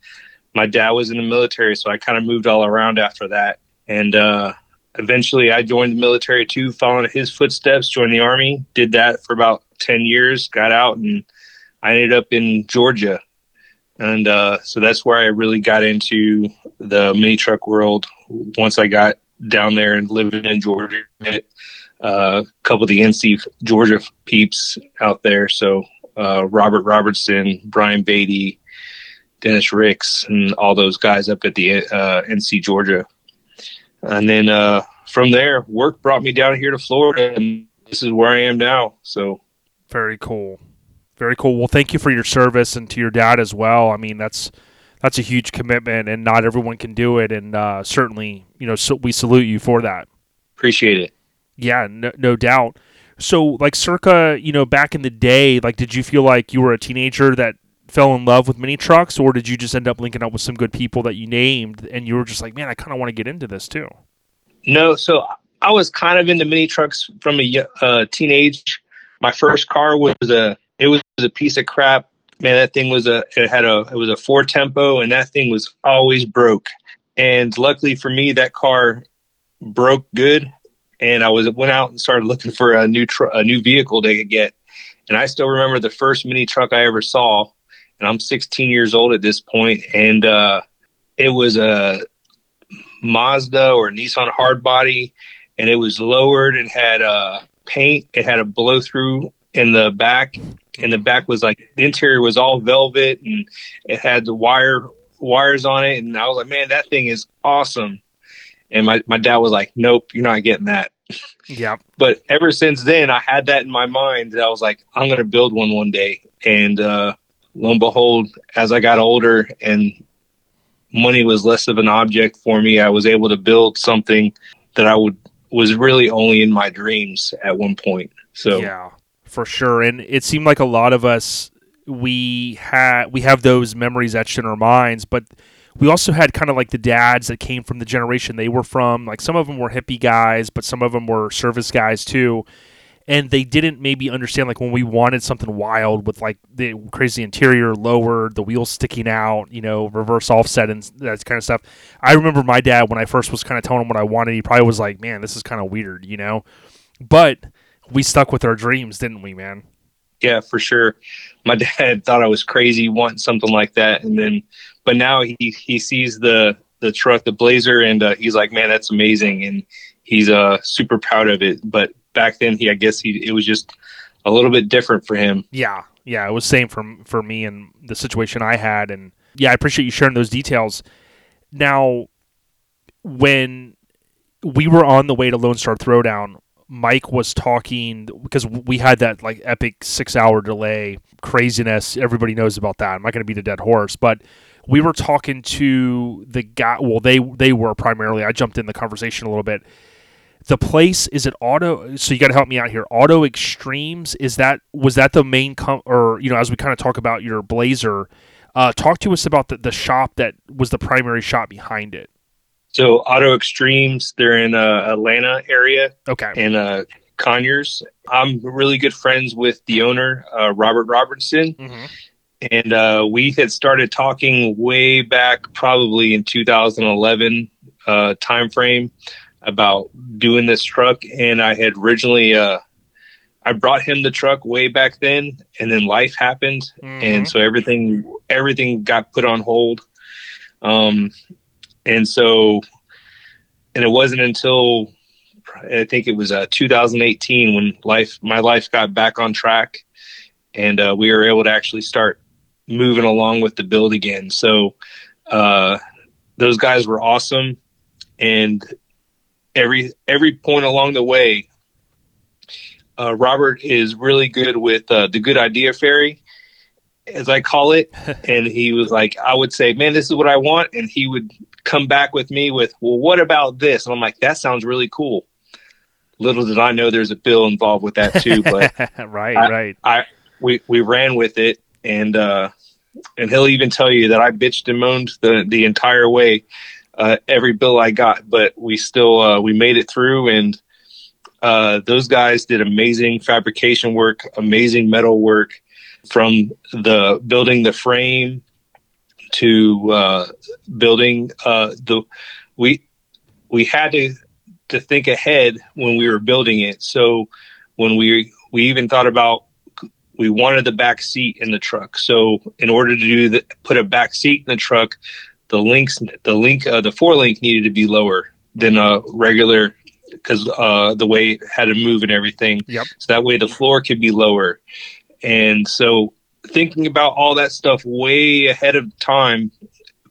my dad was in the military, so I kind of moved all around after that. And uh, eventually, I joined the military too, following his footsteps. Joined the army, did that for about ten years, got out, and I ended up in Georgia and uh, so that's where I really got into the mini truck world. Once I got down there and living in Georgia, a couple of the NC Georgia peeps out there. So uh, Robert Robertson, Brian Beatty, Dennis Ricks, and all those guys up at the uh, NC Georgia. And then uh, from there, work brought me down here to Florida, and this is where I am now. So very cool. Very cool. Well, thank you for your service and to your dad as well. I mean, that's that's a huge commitment, and not everyone can do it. And uh, certainly, you know, so we salute you for that. Appreciate it. Yeah, no, no doubt. So, like, circa, you know, back in the day, like, did you feel like you were a teenager that fell in love with mini trucks, or did you just end up linking up with some good people that you named, and you were just like, man, I kind of want to get into this too? No, so I was kind of into mini trucks from a uh, teenage. My first car was a it was a piece of crap. Man, that thing was a it had a it was a Ford Tempo and that thing was always broke. And luckily for me, that car broke good. And I was went out and started looking for a new tr- a new vehicle to get. And I still remember the first mini truck I ever saw. And I'm 16 years old at this point, and uh, it was a Mazda or Nissan hardbody, and it was lowered and had a uh, paint. It had a blow through in the back and the back was like the interior was all velvet and it had the wire wires on it and I was like, man, that thing is awesome. And my, my dad was like, nope, you're not getting that. Yeah. But ever since then, I had that in my mind that I was like, I'm going to build one one day. And uh, lo and behold, as I got older and money was less of an object for me, I was able to build something that I would was really only in my dreams at one point. So Yeah, for sure. And it seemed like a lot of us we had we have those memories etched in our minds, but we also had kind of like the dads that came from the generation they were from. Like some of them were hippie guys, but some of them were service guys too. And they didn't maybe understand like when we wanted something wild with like the crazy interior, lowered, the wheels sticking out, you know, reverse offset and that kind of stuff. I remember my dad when I first was kind of telling him what I wanted, he probably was like, "Man, this is kind of weird," you know. But we stuck with our dreams, didn't we, man? yeah, for sure. My dad thought I was crazy wanting something like that, and then, but now he he sees the the truck, the Blazer, and uh, he's like, man, that's amazing, and he's uh super proud of it. But back then, he I guess he it was just a little bit different for him. Yeah, yeah, it was same for for me and the situation I had, and yeah, I appreciate you sharing those details. Now, when we were on the way to Lone Star Throwdown, Mike was talking because we had that like epic six hour delay craziness. Everybody knows about that. I'm not going to beat a dead horse, but we were talking to the guy. Well, they they were primarily. I jumped in the conversation a little bit. The place is it auto? So you got to help me out here. Auto Extremes is that was that the main com- or you know as we kind of talk about your Blazer. Uh, talk to us about the, the shop that was the primary shop behind it. So Auto Extremes, they're in uh, Atlanta area Okay. and uh, Conyers. I'm really good friends with the owner, uh, Robert Robertson, hmm and uh, we had started talking way back, probably in 2011 uh, timeframe, about doing this truck. And I had originally, uh, I brought him the truck way back then, and then life happened, and so everything everything got put on hold. Um, and so, and it wasn't until I think it was uh, 2018 when life my life got back on track, and uh, we were able to actually start moving along with the build again. So uh, those guys were awesome, and every every point along the way, uh, Robert is really good with uh, the good idea fairy, as I call it. and he was like, I would say, man, this is what I want, and he would come back with me with, well, what about this? And I'm like, that sounds really cool. Little did I know there's a bill involved with that too, but right, I- right. I we we ran with it, and uh, and he'll even tell you that I bitched and moaned the the entire way, uh, every bill I got, but we still uh, we made it through, and uh, those guys did amazing fabrication work, amazing metal work, from the building the frame to uh, building uh, the we we had to to think ahead when we were building it. So when we we even thought about we wanted the back seat in the truck. So in order to do the put a back seat in the truck, the links the link uh, the four link needed to be lower than a regular because uh, the way it had to move and everything. Yep. So that way the floor could be lower. And so thinking about all that stuff way ahead of time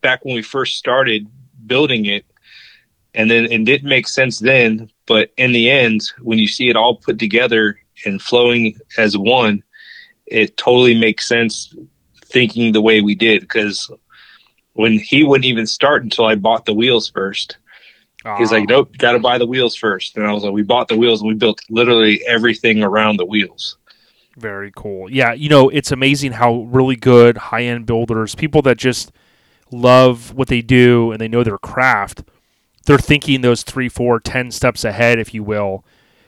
back when we first started building it and then it didn't make sense then but in the end when you see it all put together and flowing as one it totally makes sense thinking the way we did because when he wouldn't even start until i bought the wheels first he's like Ah. nope gotta buy the wheels first and i was like we bought the wheels and we built literally everything around the wheels Very cool. Yeah, you know, it's amazing how really good high end builders, people that just love what they do and they know their craft, they're thinking those three, four, ten steps ahead, if you will,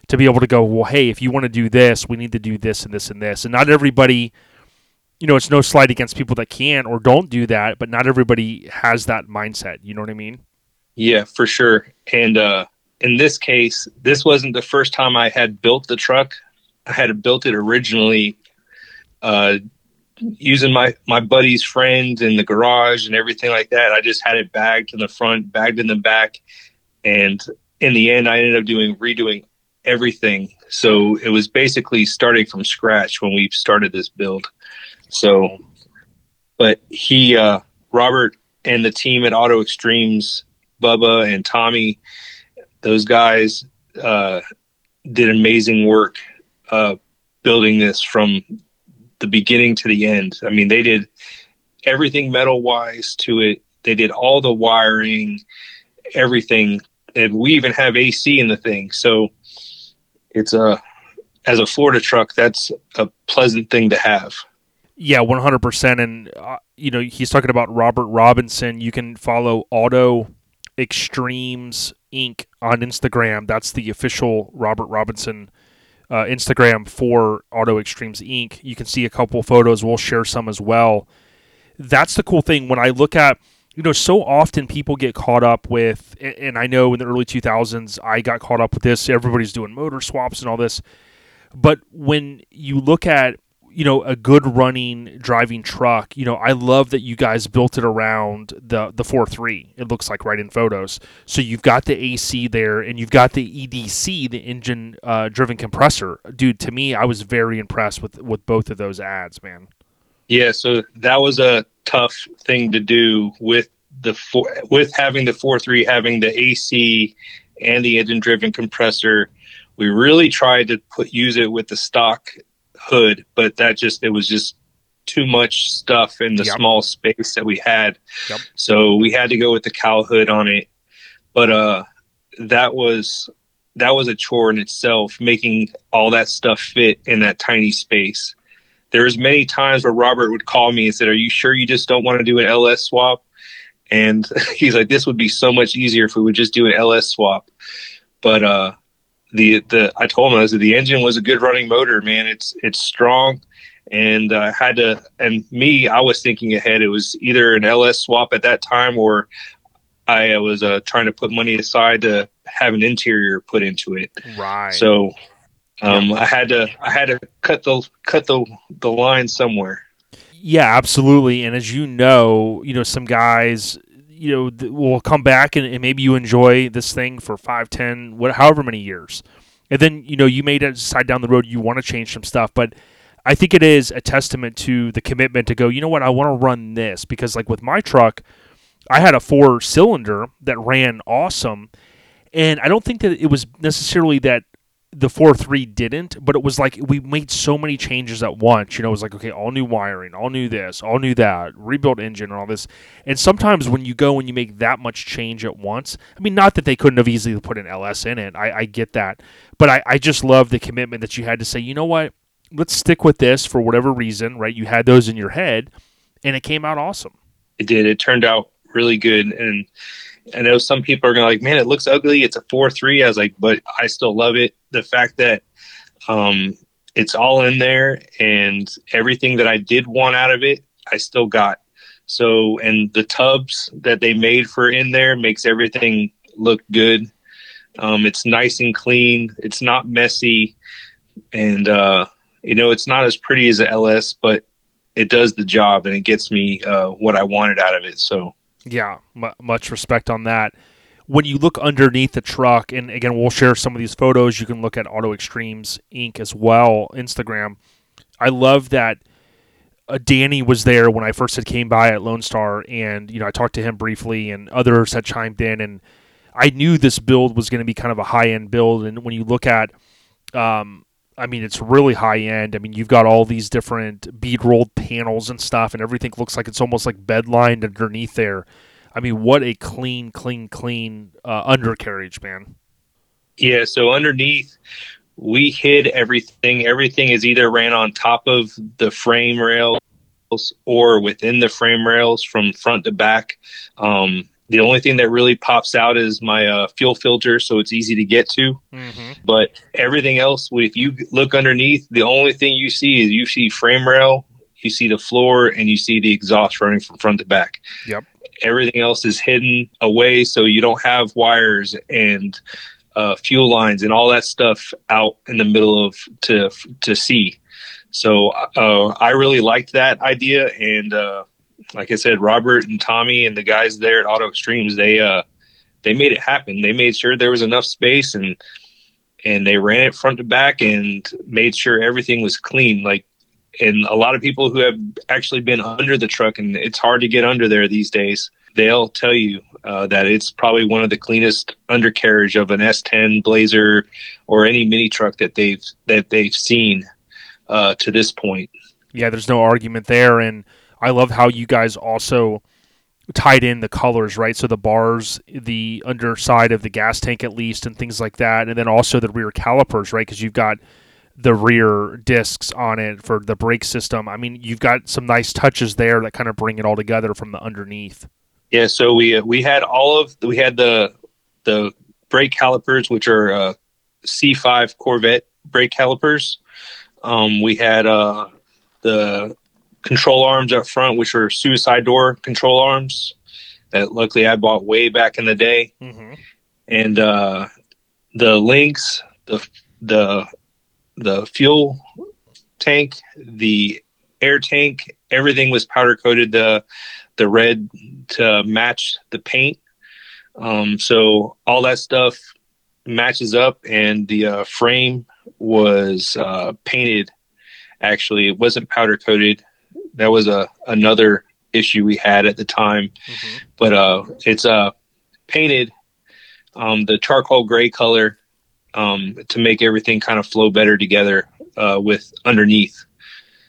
to be able to go, well, hey, if you want to do this, we need to do this and this and this. And not everybody, you know, it's no slight against people that can or don't do that, but not everybody has that mindset. You know what I mean? Yeah, for sure. And uh, in this case, this wasn't the first time I had built the truck. I had built it originally uh, using my my buddy's friends in the garage and everything like that. I just had it bagged in the front, bagged in the back, and in the end, I ended up doing redoing everything. So it was basically starting from scratch when we started this build. So, but he, uh, Robert and the team at Auto Extremes, Bubba and Tommy, those guys uh, did amazing work uh, building this from the beginning to the end. I mean, they did everything metal wise to it. They did all the wiring, everything, and we even have AC in the thing. So it's a as a Florida truck, that's a pleasant thing to have. Yeah, one hundred percent. And uh, you know, he's talking about Robert Robinson. You can follow Auto Extremes Inc. on Instagram. That's the official Robert Robinson uh, Instagram for Auto Extremes Inc. You can see a couple photos. We'll share some as well. That's the cool thing when I look at you know so often people get caught up with and I know in the early 2000s I got caught up with this everybody's doing motor swaps and all this but when you look at you know a good running driving truck you know i love that you guys built it around the the 4.3 it looks like right in photos. So you've got the ac there and you've got the edc the engine uh, driven compressor. Dude to me i was very impressed with with both of those ads man yeah so that was a tough thing to do with the four, with having the 4.3 having the ac and the engine driven compressor we really tried to put use it with the stock hood, but that just it was just too much stuff in the yep. small space that we had. Yep. So we had to go with the cowl hood on it. But uh that was that was a chore in itself, making all that stuff fit in that tiny space. There was many times where Robert would call me and said, Are you sure you just don't want to do an LS swap? And he's like, This would be so much easier if we would just do an LS swap. But uh the the I told him I said the engine was a good running motor, man. It's it's strong, and I uh, had to. And me, I was thinking ahead. It was either an LS swap at that time, or I was uh, trying to put money aside to have an interior put into it. Right. So um, I had to I had to cut the cut the the line somewhere. Yeah, absolutely. And as you know, you know some guys you know th- will come back and, and, maybe you enjoy this thing for five, ten, what, however many years, and then you know you may decide down the road you want to change some stuff, but. I think it is a testament to the commitment to go, you know what, I want to run this because like with my truck, I had a four cylinder that ran awesome. And I don't think that it was necessarily that the four three didn't, but it was like we made so many changes at once. You know, it was like okay, all new wiring, all new this, all new that, rebuilt engine, and all this. And sometimes when you go and you make that much change at once, I mean, not that they couldn't have easily put an LS in it. I, I get that, but I, I just love the commitment that you had to say, you know what, let's stick with this for whatever reason, right? You had those in your head, and it came out awesome. It did. It turned out really good, and I know some people are gonna like, man, it looks ugly. It's a four three. I was like, but I still love it. The fact that um, it's all in there and everything that I did want out of it, I still got. So, and the tubs that they made for in there makes everything look good. Um, it's nice and clean. It's not messy, and uh, you know, it's not as pretty as the LS, but it does the job and it gets me uh, what I wanted out of it. So yeah, m- much respect on that. When you look underneath the truck, and again, we'll share some of these photos. You can look at Auto Extremes Inc. as well, Instagram. I love that uh, Danny was there when I first had came by at Lone Star, and you know I talked to him briefly, and others had chimed in, and I knew this build was going to be kind of a high end build. And when you look at um, I mean, it's really high end. I mean, you've got all these different bead rolled panels and stuff, and everything looks like it's almost like bed lined underneath there. I mean, what a clean, clean, clean uh, undercarriage, man. Yeah. So underneath, we hid everything. Everything is either ran on top of the frame rails or within the frame rails from front to back. Um, the only thing that really pops out is my uh, fuel filter, so it's easy to get to. Mm-hmm. But everything else, if you look underneath, the only thing you see is you see frame rail, you see the floor, and you see the exhaust running from front to back. Yep. Everything else is hidden away, so you don't have wires and uh, fuel lines and all that stuff out in the middle of to to see. So uh, I really liked that idea, and uh, like I said, Robert and Tommy and the guys there at Auto Extremes, they uh they made it happen. They made sure there was enough space and and they ran it front to back and made sure everything was clean. Like, and a lot of people who have actually been under the truck, and it's hard to get under there these days. They'll tell you uh, that it's probably one of the cleanest undercarriage of an S10 Blazer or any mini truck that they've that they've seen uh, to this point. Yeah, there's no argument there, and I love how you guys also tied in the colors, right? So the bars, the underside of the gas tank at least, and things like that, and then also the rear calipers, right? Because you've got the rear discs on it for the brake system. I mean, you've got some nice touches there that kind of bring it all together from the underneath. Yeah, so we uh, we had all of we had the the brake calipers, which are uh, C5 Corvette brake calipers. Um, we had uh, the control arms up front, which were suicide door control arms that luckily I bought way back in the day. Mm-hmm. And uh, the links, the the the fuel tank, the air tank, everything was powder coated the the red to match the paint. Um, so all that stuff matches up, and the uh, frame was uh, painted. Actually, it wasn't powder coated. That was a another issue we had at the time, Mm-hmm. but uh, it's uh, painted um, the charcoal gray color um, to make everything kind of flow better together uh, with underneath.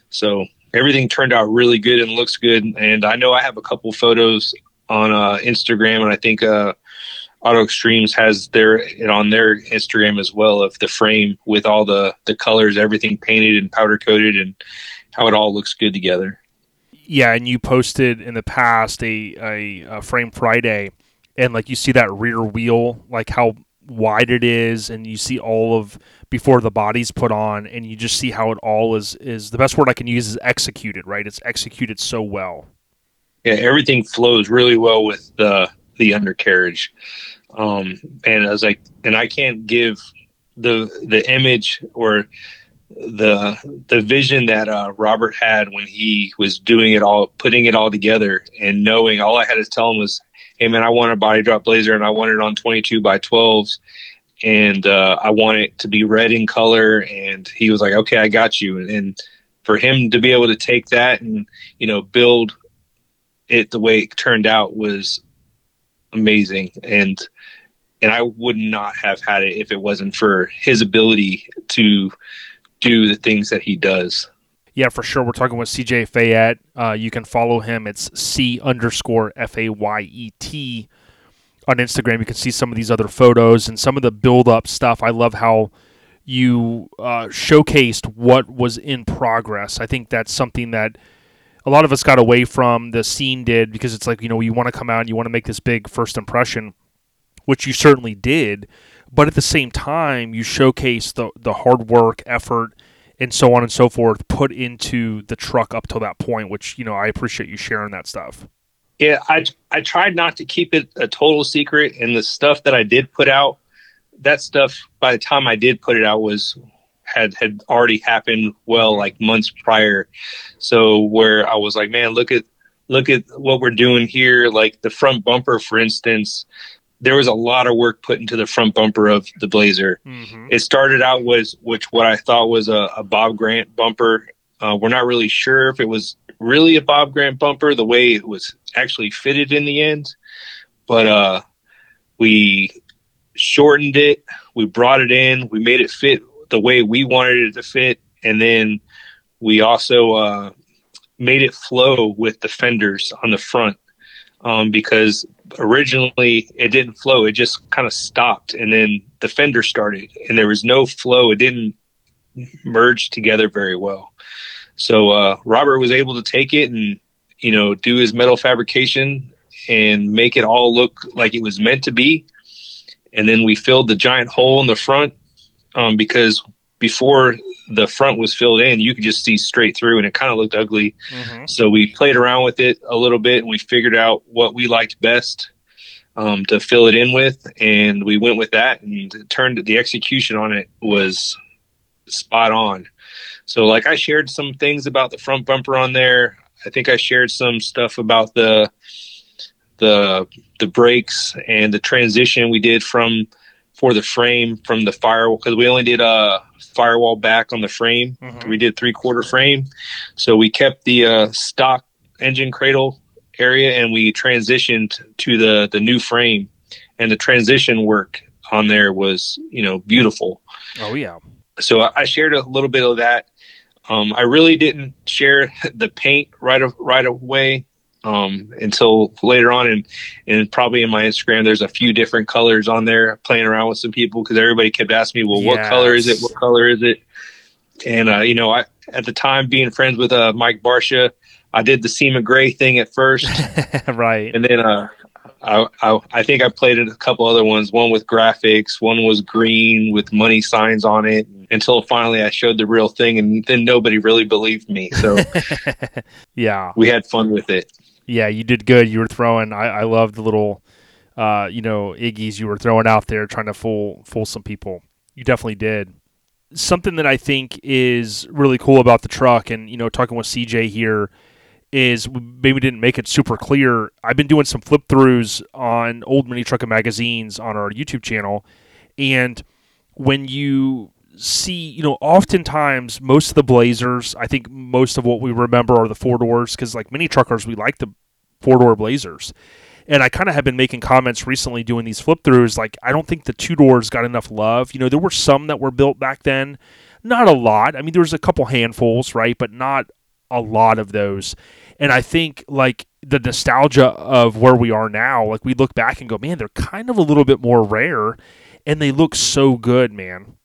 So everything turned out really good and looks good. And I know I have a couple photos on uh, Instagram, and I think uh, Auto Extremes has their it on their Instagram as well of the frame with all the the colors, everything painted and powder coated, and how it all looks good together. Yeah, and you posted in the past a, a, a frame Friday, and like you see that rear wheel, like how wide it is, and you see all of before the body's put on, and you just see how it all is is the best word I can use is executed. Right, it's executed so well. yeah, everything flows really well with the the undercarriage. Um, and I and I can't give the the image or the the vision that uh, Robert had when he was doing it all, putting it all together, and knowing all I had to tell him was, "Hey man, I want a body drop blazer, and I want it on 22 by 12s." And uh, I want it to be red in color, and he was like, "Okay, I got you." And, and for him to be able to take that and you know build it the way it turned out was amazing and and I would not have had it if it wasn't for his ability to do the things that he does. Yeah, for sure. We're talking with CJ Fayet. Uh, you can follow him. It's C underscore F A Y E T on Instagram. You can see some of these other photos and some of the build up stuff. I love how you uh, showcased what was in progress. I think that's something that a lot of us got away from the scene did because it's like, you know, you want to come out and you want to make this big first impression, which you certainly did. But at the same time, you showcase the, the hard work, effort, and so on and so forth put into the truck up till that point, which, you know, I appreciate you sharing that stuff. Yeah, I I tried not to keep it a total secret, and the stuff that I did put out, that stuff by the time I did put it out was had had already happened well like months prior. So where I was like, man, look at look at what we're doing here. Like the front bumper, for instance, there was a lot of work put into the front bumper of the Blazer. Mm-hmm. It started out was which what I thought was a, a Bob Grant bumper. Uh, we're not really sure if it was really a Bob Grant bumper the way it was actually fitted in the end, but uh, we shortened it. We brought it in. We made it fit the way we wanted it to fit, and then we also uh, made it flow with the fenders on the front um, because originally it didn't flow. It just kind of stopped, and then the fender started, and there was no flow. It didn't merge together very well. So uh, Robert was able to take it and you know do his metal fabrication and make it all look like it was meant to be. And then we filled the giant hole in the front um, because before the front was filled in, you could just see straight through, and it kind of looked ugly. Mm-hmm. So we played around with it a little bit, and we figured out what we liked best um, to fill it in with, and we went with that. And turned the execution on it was spot on. So, like, I shared some things about the front bumper on there. I think I shared some stuff about the the the brakes and the transition we did from for the frame from the firewall because we only did a firewall back on the frame. Mhm. We did three quarter frame, so we kept the uh, stock engine cradle area and we transitioned to the the new frame, and the transition work on there was you know beautiful. Oh yeah. So I, I shared a little bit of that. Um, I really didn't share the paint right of, right away um, until later on, and and probably in my Instagram, there's a few different colors on there. Playing around with some people because everybody kept asking me, "Well, what color is it? What color is it?" And uh, you know, I at the time being friends with uh, Mike Barsha, I did the SEMA Gray thing at first, right. and then uh, I, I I think I played a couple other ones. One with graphics, one was green with money signs on it. Until finally, I showed the real thing, and then nobody really believed me. So yeah. we had fun with it. Yeah, you did good. You were throwing. I, I love the little, uh, you know, iggies you were throwing out there, trying to fool fool some people. You definitely did. Something that I think is really cool about the truck, and you know, talking with CJ here, is maybe didn't make it super clear. I've been doing some flip throughs on old mini trucking magazines on our YouTube channel, and when you see, you know, oftentimes most of the Blazers, I think most of what we remember are the four doors because, like many truckers, we like the four door Blazers. And I kind of have been making comments recently doing these flip throughs. Like, I don't think the two doors got enough love. You know, there were some that were built back then, not a lot. I mean, there was a couple handfuls, right? But not a lot of those. And I think, like, the nostalgia of where we are now, like, we look back and go, man, they're kind of a little bit more rare and they look so good, man.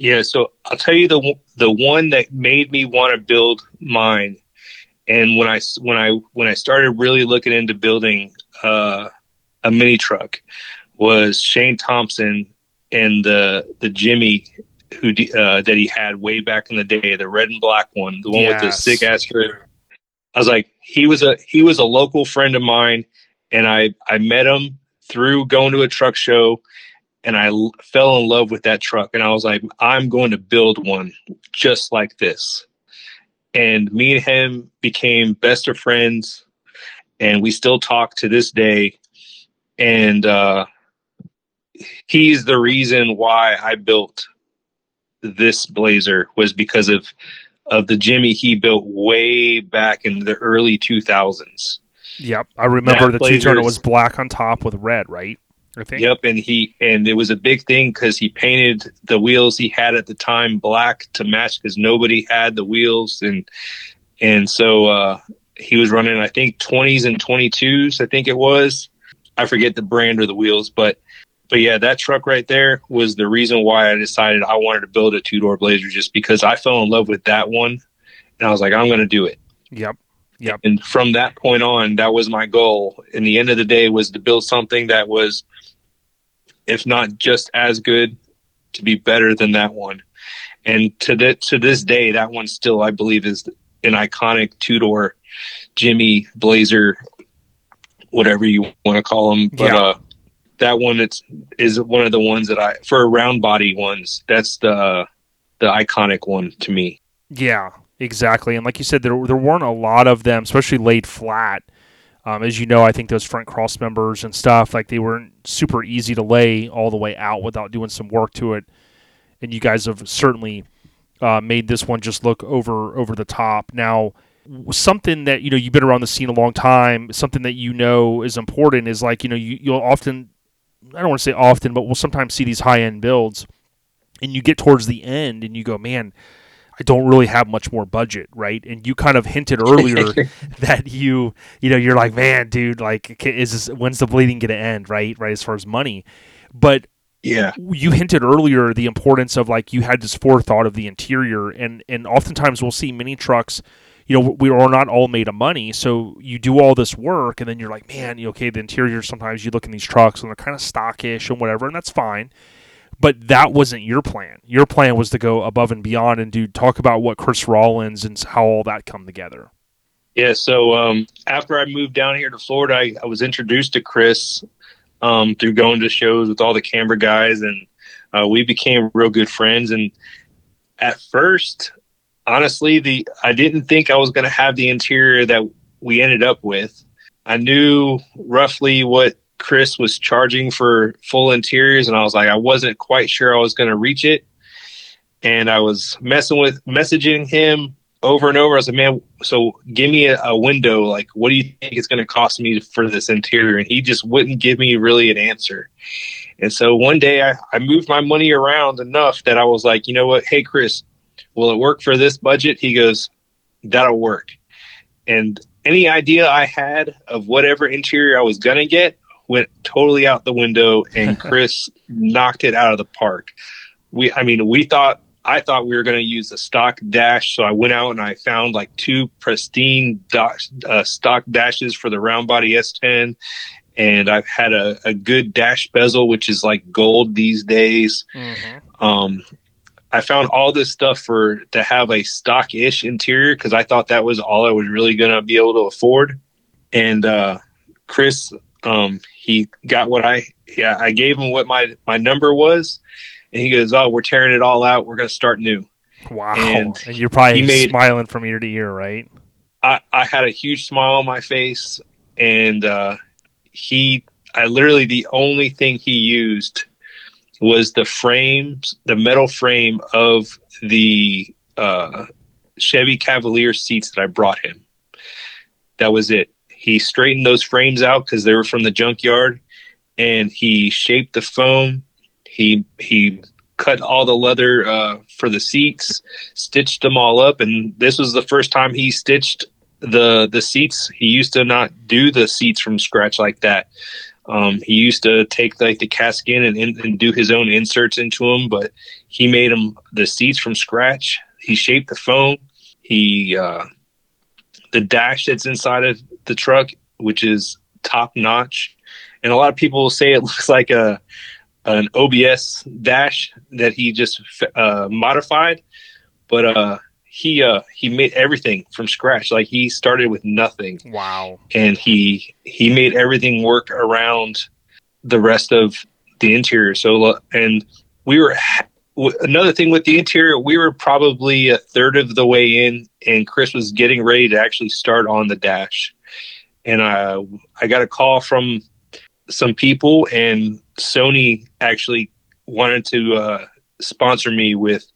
Yeah, so I'll tell you the the one that made me want to build mine, and when I when I when I started really looking into building uh, a mini truck, was Shane Thompson and the the Jimmy who uh, that he had way back in the day, the red and black one, the one with the sick ass. I was like, he was a he was a local friend of mine, and I I met him through going to a truck show and I l- fell in love with that truck. And I was like, I'm going to build one just like this. And me and him became best of friends, and we still talk to this day. And uh, he's the reason why I built this Blazer was because of of the Jimmy he built way back in the early 2000s. Yep. I remember That the two turner was black on top with red, right? I think. Yep, and he and it was a big thing because he painted the wheels he had at the time black to match because nobody had the wheels and and so uh, he was running I think twenties and twenty twos I think it was I forget the brand or the wheels but but yeah that truck right there was the reason why I decided I wanted to build a two door Blazer just because I fell in love with that one and I was like I'm going to do it Yep. Yep. and from that point on that was my goal in the end of the day was to build something that was if not just as good to be better than that one and to the, to this day that one still i believe is an iconic two-door jimmy blazer whatever you want to call them but Yeah. uh that one it's is one of the ones that i for round body ones that's the the iconic one to me Yeah, exactly. And like you said, there there weren't a lot of them, especially laid flat. Um, as you know, I think those front cross members and stuff like they weren't super easy to lay all the way out without doing some work to it. And you guys have certainly uh, made this one just look over over the top. Now, something that you know you've been around the scene a long time, something that you know is important is like you know you, you'll often I don't want to say often, but we'll sometimes see these high end builds, and you get towards the end and you go, man. I don't really have much more budget, right? And you kind of hinted earlier that you, you know, you're like, man, dude, like, is this, when's the bleeding going to end, right? Right, as far as money, but yeah you hinted earlier the importance of like you had this forethought of the interior, and and oftentimes we'll see mini trucks. You know, we are not all made of money, so you do all this work, and then you're like, man, you okay? The interior. Sometimes you look in these trucks, and they're kind of stockish and whatever, and that's fine but that wasn't your plan. Your plan was to go above and beyond and do talk about what Chris Rawlins and how all that come together. Yeah, so um, after I moved down here to Florida, I, I was introduced to Chris um, through going to shows with all the camera guys, and uh, we became real good friends. And at first, honestly, the I didn't think I was going to have the interior that we ended up with. I knew roughly what Chris was charging for full interiors, and I was like, I wasn't quite sure I was going to reach it, and I was messing with messaging him over and over. I was like, man, so give me a, a window. Like, what do you think it's going to cost me for this interior? And he just wouldn't give me really an answer. And so one day I, I moved my money around enough that I was like, you know what? Hey, Chris, will it work for this budget? He goes, that'll work. And any idea I had of whatever interior I was going to get went totally out the window and Chris knocked it out of the park. We, I mean, we thought, I thought we were going to use a stock dash. So I went out and I found like two pristine dash, uh, stock dashes for the round body S10. And I've had a, a good dash bezel, which is like gold these days. Mm-hmm. Um, I found all this stuff for to have a stock-ish interior because I thought that was all I was really gonna be able to afford. And uh, Chris, um, he got what I yeah I gave him what my my number was, and he goes, "Oh, we're tearing it all out. We're gonna start new." Wow! And, and you're probably made, smiling from ear to ear, right? I I had a huge smile on my face, and uh, he I literally the only thing he used was the frames, the metal frame of the uh, Chevy Cavalier seats that I brought him. That was it. He straightened those frames out because they were from the junkyard, and he shaped the foam. He he cut all the leather uh, for the seats, stitched them all up, and this was the first time he stitched the the seats. He used to not do the seats from scratch like that. Um, he used to take like the casket in and, and, do his own inserts into them, but he made them the seats from scratch. He shaped the foam. He uh, the dash that's inside of the truck, which is top notch, and a lot of people will say it looks like a an OBS dash that he just uh, modified, but uh, he uh he made everything from scratch. Like he started with nothing. Wow. And he he made everything work around the rest of the interior. So and we were another thing with the interior we were probably a third of the way in and chris was getting ready to actually start on the dash and i i got a call from some people and sony actually wanted to uh sponsor me with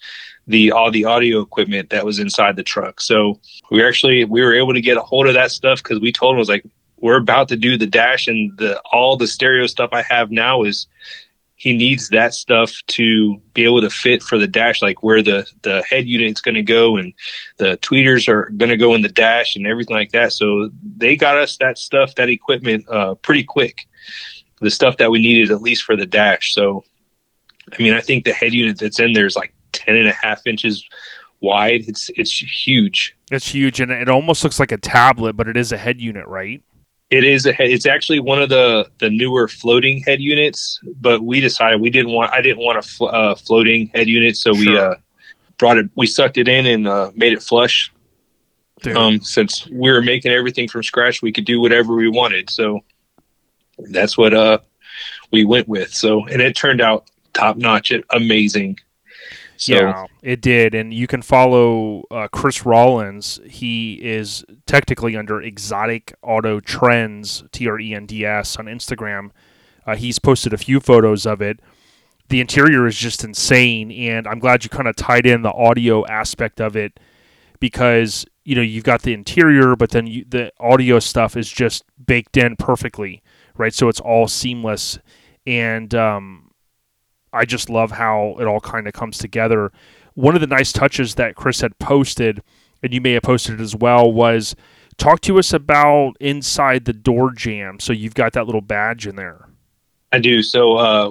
the all the audio equipment that was inside the truck. So we actually we were able to get a hold of that stuff because we told him was like we're about to do the dash and the all the stereo stuff I have now is he needs that stuff to be able to fit for the dash, like where the the head unit's going to go and the tweeters are going to go in the dash and everything like that. So they got us that stuff, that equipment, uh, pretty quick. The stuff that we needed at least for the dash. So, I mean, I think the head unit that's in there is like 10 and a half inches wide. It's it's huge. It's huge, and it almost looks like a tablet, but it is a head unit, right? It is a head. It's actually one of the the newer floating head units, but we decided we didn't want. I didn't want a fl- uh, floating head unit, so sure. we uh, brought it. We sucked it in and uh, made it flush. Dude. Um, since we were making everything from scratch, we could do whatever we wanted. So that's what uh we went with. So and it turned out top notch, It amazing. So, yeah, it did, and you can follow uh, Chris Rawlins. He is technically under Exotic Auto Trends T R E N D S on Instagram. Uh, he's posted a few photos of it. The interior is just insane, and I'm glad you kind of tied in the audio aspect of it because you know you've got the interior, but then you, the audio stuff is just baked in perfectly, right? So it's all seamless, and um, I just love how it all kind of comes together. One of the nice touches that Chris had posted, and you may have posted it as well, was talk to us about inside the door jam. So you've got that little badge in there. I do. So uh,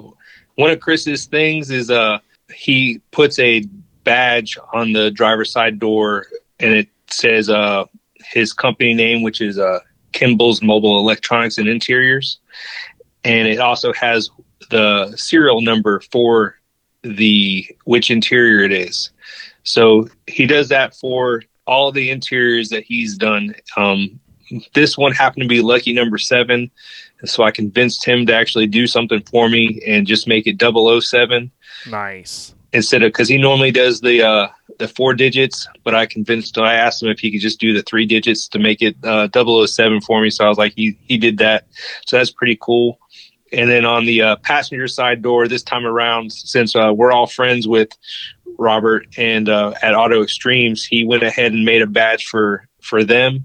one of Chris's things is uh, he puts a badge on the driver's side door, and it says uh, his company name, which is uh, Kimball's Mobile Electronics and Interiors, and it also has the serial number for the which interior it is. So he does that for all the interiors that he's done. Um, this one happened to be lucky number seven. So I convinced him to actually do something for me and just make it 007. Nice. Instead of because he normally does the uh, the four digits, but I convinced I asked him if he could just do the three digits to make it uh, 007 for me. So I was like, he he did that. So that's pretty cool. And then on the uh, passenger side door, this time around, since uh, we're all friends with Robert and uh, at Auto Extremes, he went ahead and made a badge for for them,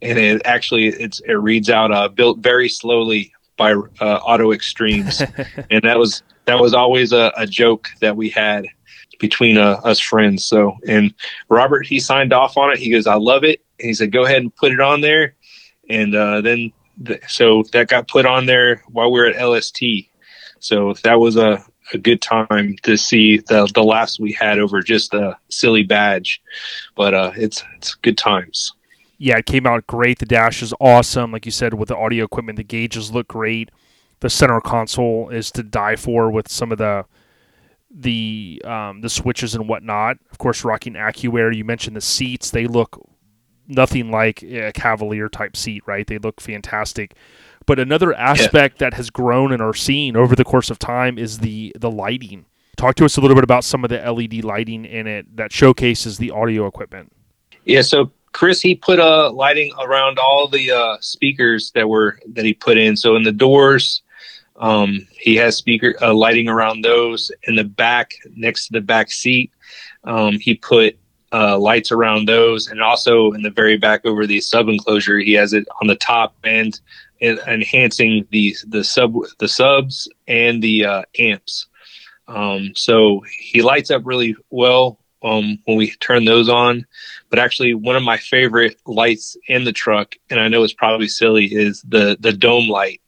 and it actually it's it reads out uh, "built very slowly by uh, Auto Extremes," and that was that was always a, a joke that we had between uh, us friends. So, and Robert he signed off on it. He goes, "I love it." And he said, "Go ahead and put it on there," and uh, then so that got put on there while we were at LST. So that was a, a good time to see the the laughs we had over just a silly badge, but uh, it's it's good times. Yeah, it came out great. The dash is awesome, like you said, with the audio equipment. The gauges look great. The center console is to die for with some of the the um, the switches and whatnot. Of course, rocking AccuAir. You mentioned the seats; they look nothing like a Cavalier type seat, right? They look fantastic. But another aspect yeah. that has grown and are seen over the course of time is the the lighting. Talk to us a little bit about some of the LED lighting in it that showcases the audio equipment. Yeah, so Chris he put a uh, lighting around all the uh, speakers that were that he put in. So in the doors, um, he has speaker uh, lighting around those. In the back, next to the back seat, um, he put uh, lights around those, and also in the very back over the sub enclosure, he has it on the top and enhancing the the sub the subs and the uh, amps. Um, so he lights up really well um, when we turn those on. But actually, one of my favorite lights in the truck, and I know it's probably silly, is the the dome light.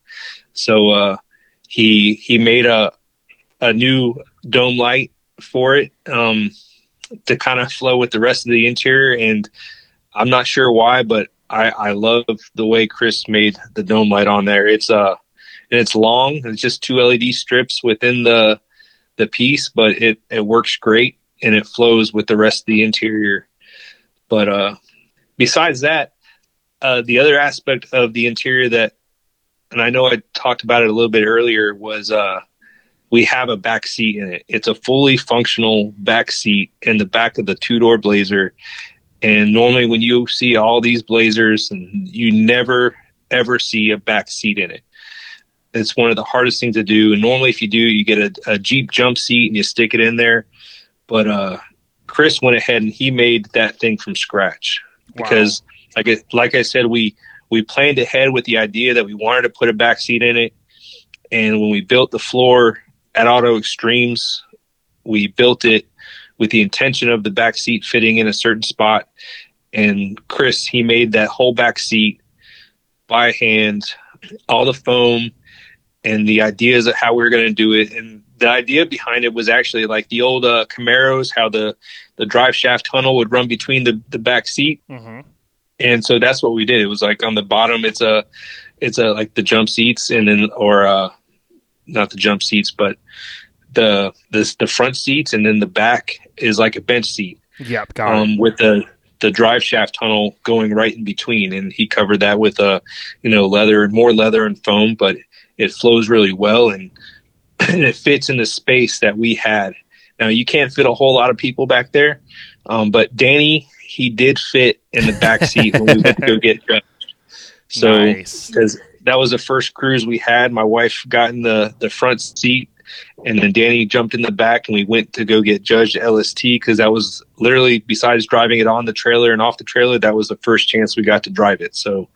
So uh, he he made a a new dome light for it. Um, to kind of flow with the rest of the interior. And I'm not sure why, but I, I love the way Chris made the dome light on there. It's uh and it's long. It's just two LED strips within the the piece, but it it works great and it flows with the rest of the interior. But uh besides that, uh the other aspect of the interior that and I know I talked about it a little bit earlier was uh we have a back seat in it. It's a fully functional back seat in the back of the two door Blazer. And normally, when you see all these Blazers, and you never ever see a back seat in it. It's one of the hardest things to do. And normally, if you do, you get a, a Jeep jump seat and you stick it in there. But uh, Chris went ahead and he made that thing from scratch because, wow. like like I said, we we planned ahead with the idea that we wanted to put a back seat in it. And when we built the floor at Auto Extremes, we built it with the intention of the back seat fitting in a certain spot. And Chris, he made that whole back seat by hand, all the foam and the ideas of how we are going to do it. And the idea behind it was actually like the old uh, Camaros, how the, the drive shaft tunnel would run between the, the back seat. Mm-hmm. And so that's what we did. It was like on the bottom, it's a, it's a, like the jump seats and then, or, uh, not the jump seats, but the the the front seats, and then the back is like a bench seat. Yep, got um, it. With the the drive shaft tunnel going right in between, and he covered that with a uh, you know leather, more leather and foam, but it flows really well and, and it fits in the space that we had. Now you can't fit a whole lot of people back there, um, but Danny he did fit in the back seat when we went to go get judged. So because nice that was the first cruise we had. My wife got in the the front seat, and then Danny jumped in the back, and we went to go get judged LST because that was literally besides driving it on the trailer and off the trailer, that was the first chance we got to drive it. So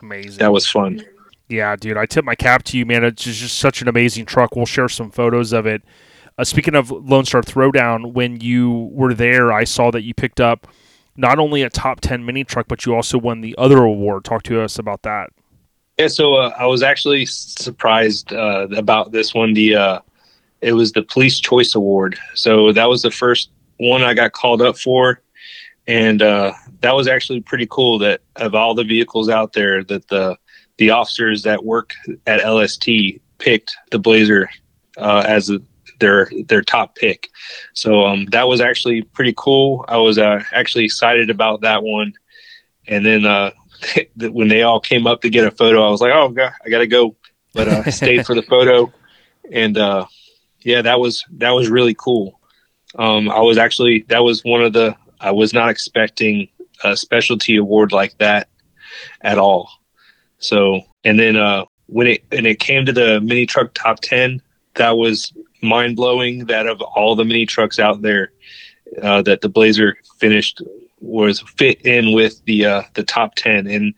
amazing. That was fun. Yeah, dude, I tip my cap to you, man. It's just such an amazing truck. We'll share some photos of it. Uh, speaking of Lone Star Throwdown, when you were there, I saw that you picked up not only a top 10 mini truck, but you also won the other award. Talk to us about that. Yeah, so uh, I was actually surprised uh, about this one. The uh, it was the Police Choice Award. So that was the first one I got called up for, and uh, that was actually pretty cool. That of all the vehicles out there, that the the officers that work at LST picked the Blazer uh, as a, their their top pick. So um, that was actually pretty cool. I was uh, actually excited about that one, and then when they all came up to get a photo, I was like, oh god, I gotta go. But uh, I stayed for the photo, and uh, yeah, that was that was really cool. Um, I was actually that was one of the I was not expecting a specialty award like that at all. So and then uh, when it and it came to the mini truck top ten, that was mind blowing. That of all the mini trucks out there, uh, that the Blazer finished was fit in with the uh, the top ten, and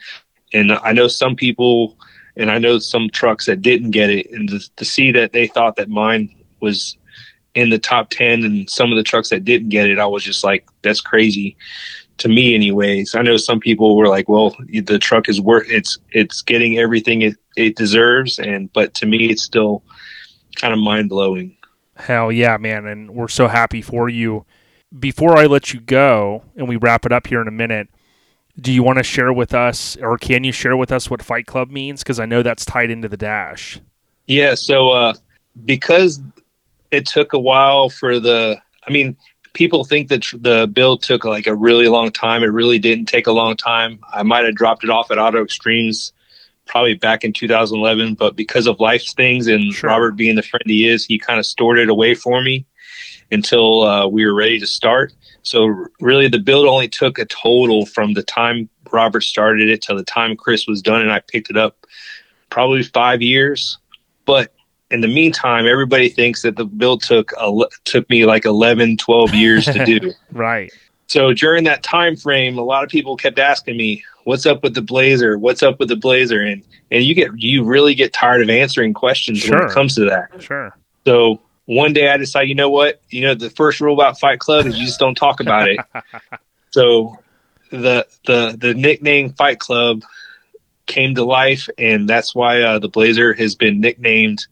and I know some people, and I know some trucks that didn't get it, and to, to see that they thought that mine was in the top 10 and some of the trucks that didn't get it i was just like that's crazy to me anyways i know some people were like well the truck is worth it's it's getting everything it, it deserves and but to me it's still kind of mind-blowing Hell yeah, man. And we're so happy for you. Before I let you go and we wrap it up here in a minute, do you want to share with us or can you share with us what Fight Club means? Because I know that's tied into the dash. Yeah, so uh, because it took a while for the, I mean, people think that the build took like a really long time. It really didn't take a long time. I might have dropped it off at Auto Extremes probably back in 2011, but because of life's things and Sure. Robert being the friend he is, he kind of stored it away for me until uh, we were ready to start. So really, the build only took a total from the time Robert started it till the time Chris was done, and I picked it up probably five years. But in the meantime, everybody thinks that the build took a, took me like 11, 12 years to do. Right. So during that time frame, a lot of people kept asking me, "What's up with the Blazer? What's up with the Blazer?" And and you get you really get tired of answering questions when it comes to that. Sure. So one day I decided, you know what? You know, the first rule about Fight Club is you just don't talk about it. so the the the nickname Fight Club came to life, and that's why uh, the Blazer has been nicknamed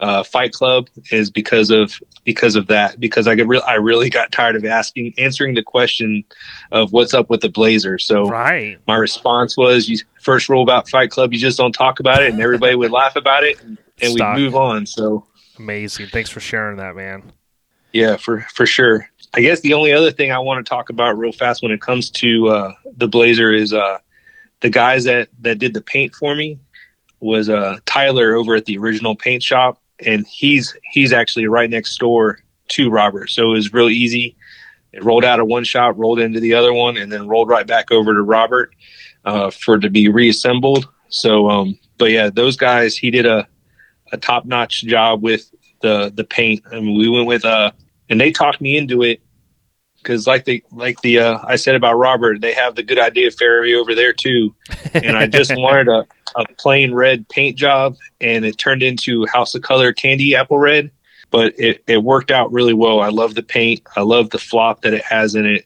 uh, Fight Club is because of because of that. Because I get real, I really got tired of asking answering the question of what's up with the Blazer. So Right. my response was, "You first rule about Fight Club, you just don't talk about it," and everybody would laugh about it, and, and we move on. So. Amazing. Thanks for sharing that, man. Yeah, for for sure. I guess the only other thing I want to talk about real fast when it comes to uh, the Blazer is uh, the guys that that did the paint for me was uh, Tyler over at the original paint shop, and he's he's actually right next door to Robert, so it was real easy. It rolled out of one shop, rolled into the other one, and then rolled right back over to Robert uh, for to be reassembled. So, um, but yeah, those guys, he did a a top notch job with the the paint. I mean, we went with uh, and they talked me into it because like the like the uh, I said about Robert, they have the good idea fairy over there too, and I just wanted a a plain red paint job, and it turned into House of Kolor candy apple red. But it, it worked out really well. I love the paint. I love the flop that it has in it,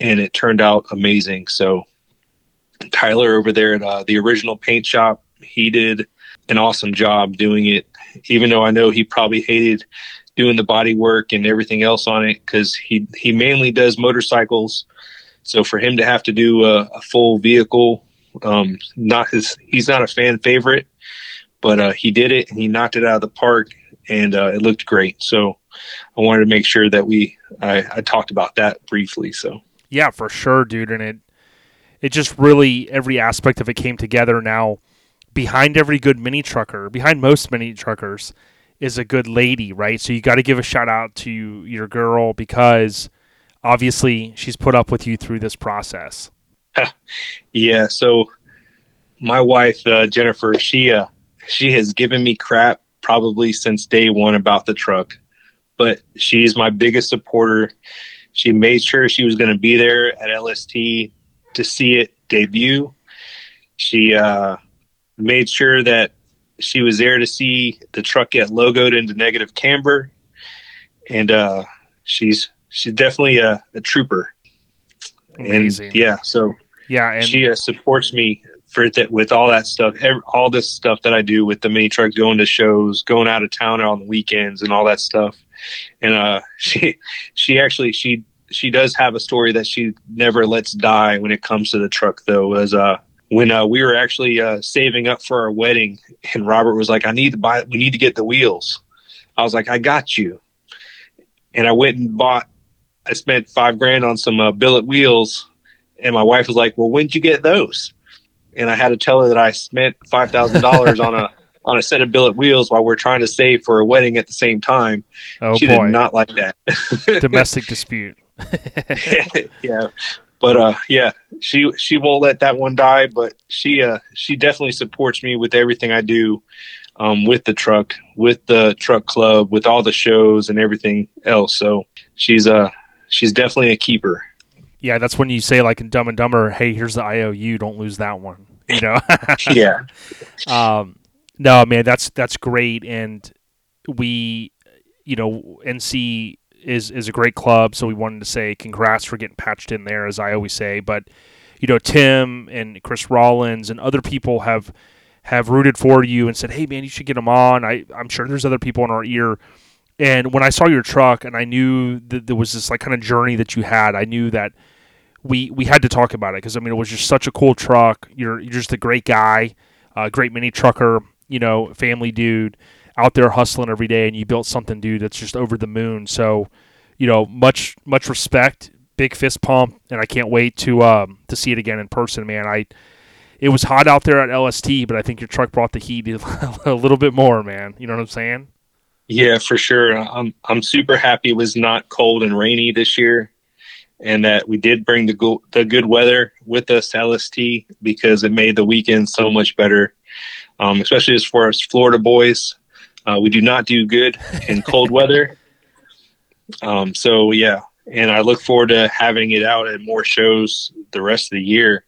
and it turned out amazing. So Tyler over there at uh, the original paint shop, he did an awesome job doing it. Even though I know he probably hated doing the body work and everything else on it because he he mainly does motorcycles. So for him to have to do a, a full vehicle, um, not his, he's not a fan favorite, but uh, he did it and he knocked it out of the park and uh, it looked great. So I wanted to make sure that we I, I talked about that briefly. So Yeah, for sure, dude. And it it just really every aspect of it came together now. Behind every good mini trucker, behind most mini truckers, is a good lady, right? So you got to give a shout out to your girl because obviously she's put up with you through this process. Yeah, so my wife uh, Jennifer, she uh, she has given me crap probably since day one about the truck, but she's my biggest supporter. She made sure she was going to be there at LST to see it debut. She uh, made sure that she was there to see the truck get logoed into negative camber, and uh, she's she's definitely a, a trooper. Amazing. And yeah, so Yeah, and she uh, supports me for that with all that stuff, ev all this stuff that I do with the mini truck, going to shows, going out of town on the weekends, and all that stuff. And uh, she she actually she she does have a story that she never lets die when it comes to the truck, though. As uh, when uh, we were actually uh, saving up for our wedding, and Robert was like, "I need to buy, we need to get the wheels." I was like, "I got you," and I went and bought. I spent five grand on some uh, billet wheels and my wife was like, "Well, when'd you get those?" And I had to tell her that I spent five thousand dollars on a on a set of billet wheels while we're trying to save for a wedding at the same time. oh she boy, did not like that. domestic dispute. yeah, but uh, yeah, she she won't let that one die. But she uh, she definitely supports me with everything I do, um, with the truck, with the truck club, with all the shows and everything else. So she's uh she's definitely a keeper. Yeah, that's when you say like in Dumb and Dumber, "Hey, here's the IOU. Don't lose that one." You know. yeah. Um, no, man, that's that's great, and we, you know, NC is is a great club, so we wanted to say congrats for getting patched in there, as I always say. But you know, Tim and Chris Rawlins and other people have have rooted for you and said, "Hey, man, you should get them on." I I'm sure there's other people in our ear. And when I saw your truck, and I knew that there was this like kind of journey that you had, I knew that we we had to talk about it because I mean it was just such a cool truck. You're you're just a great guy, a great mini trucker, you know, family dude out there hustling every day, and you built something, dude, that's just over the moon. So, you know, much much respect, big fist pump, and I can't wait to um, to see it again in person, man. I it was hot out there at LST, but I think your truck brought the heat a little bit more, man. You know what I'm saying? Yeah, for sure. I'm I'm super happy it was not cold and rainy this year, and that we did bring the go- the good weather with us to LST because it made the weekend so much better. Um, especially as far as Florida boys, uh, we do not do good in cold weather. Um, so yeah, and I look forward to having it out at more shows the rest of the year.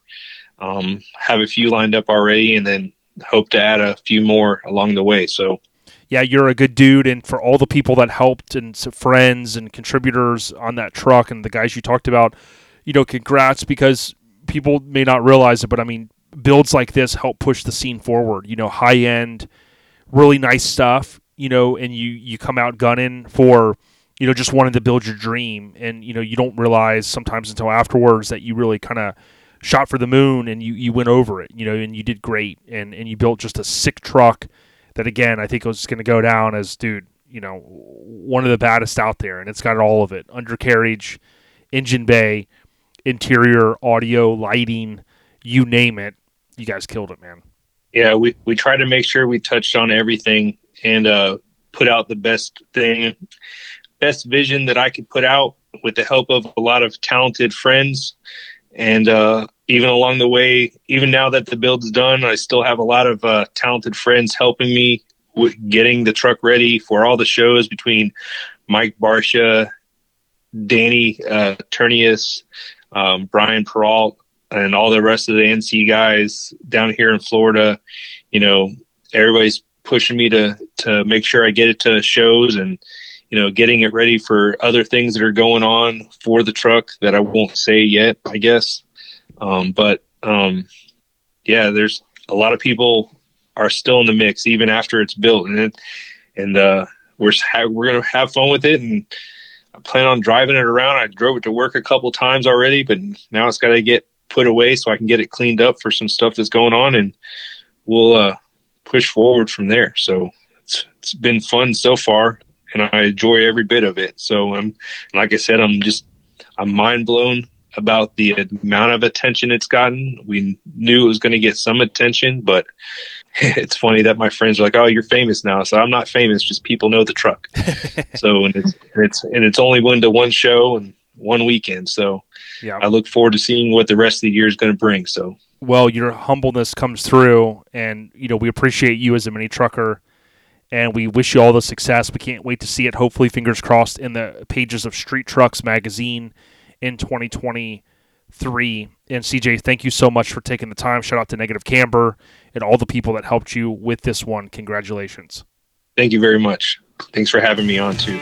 Um, have a few lined up already, and then hope to add a few more along the way. So yeah, you're a good dude, and for all the people that helped and friends and contributors on that truck and the guys you talked about, you know, congrats because people may not realize it, but I mean, builds like this help push the scene forward. You know, high end, really nice stuff. You know, and you you come out gunning for, you know, just wanting to build your dream, and you know, you don't realize sometimes until afterwards that you really kind of shot for the moon and you you went over it. You know, and you did great, and and you built just a sick truck that again I think was going to go down as dude, you know, one of the baddest out there, and it's got all of it: undercarriage, engine bay, interior, audio, lighting, you name it. You guys killed it, man. Yeah, we we tried to make sure we touched on everything and uh, put out the best thing, best vision that I could put out with the help of a lot of talented friends. And uh, even along the way, even now that the build's done, I still have a lot of uh, talented friends helping me with getting the truck ready for all the shows between Mike Barsha, Danny uh, Ternius, um, Brian Peralt, and all the rest of the NC guys down here in Florida. You know, everybody's pushing me to to make sure I get it to shows and you know getting it ready for other things that are going on for the truck that I won't say yet, I guess. Um, but um, yeah, there's a lot of people are still in the mix even after it's built, and it, and uh, we're we're gonna have fun with it, and I plan on driving it around. I drove it to work a couple times already, but now it's got to get put away so I can get it cleaned up for some stuff that's going on, and we'll uh, push forward from there. So it's it's been fun so far, and I enjoy every bit of it. So I'm like I said, I'm just I'm mind blown about the amount of attention it's gotten. We knew it was going to get some attention, but it's funny that my friends are like, "Oh, you're famous now." So I'm not famous; just people know the truck. so and it's and it's and it's only went to one show and one weekend. So yeah, I look forward to seeing what the rest of the year is going to bring. So well, your humbleness comes through, and you know we appreciate you as a mini trucker. And we wish you all the success. We can't wait to see it. Hopefully, fingers crossed, in the pages of Street Trucks magazine in 2023. And CJ, thank you so much for taking the time. Shout out to Negative Camber and all the people that helped you with this one. Congratulations. Thank you very much. Thanks for having me on too.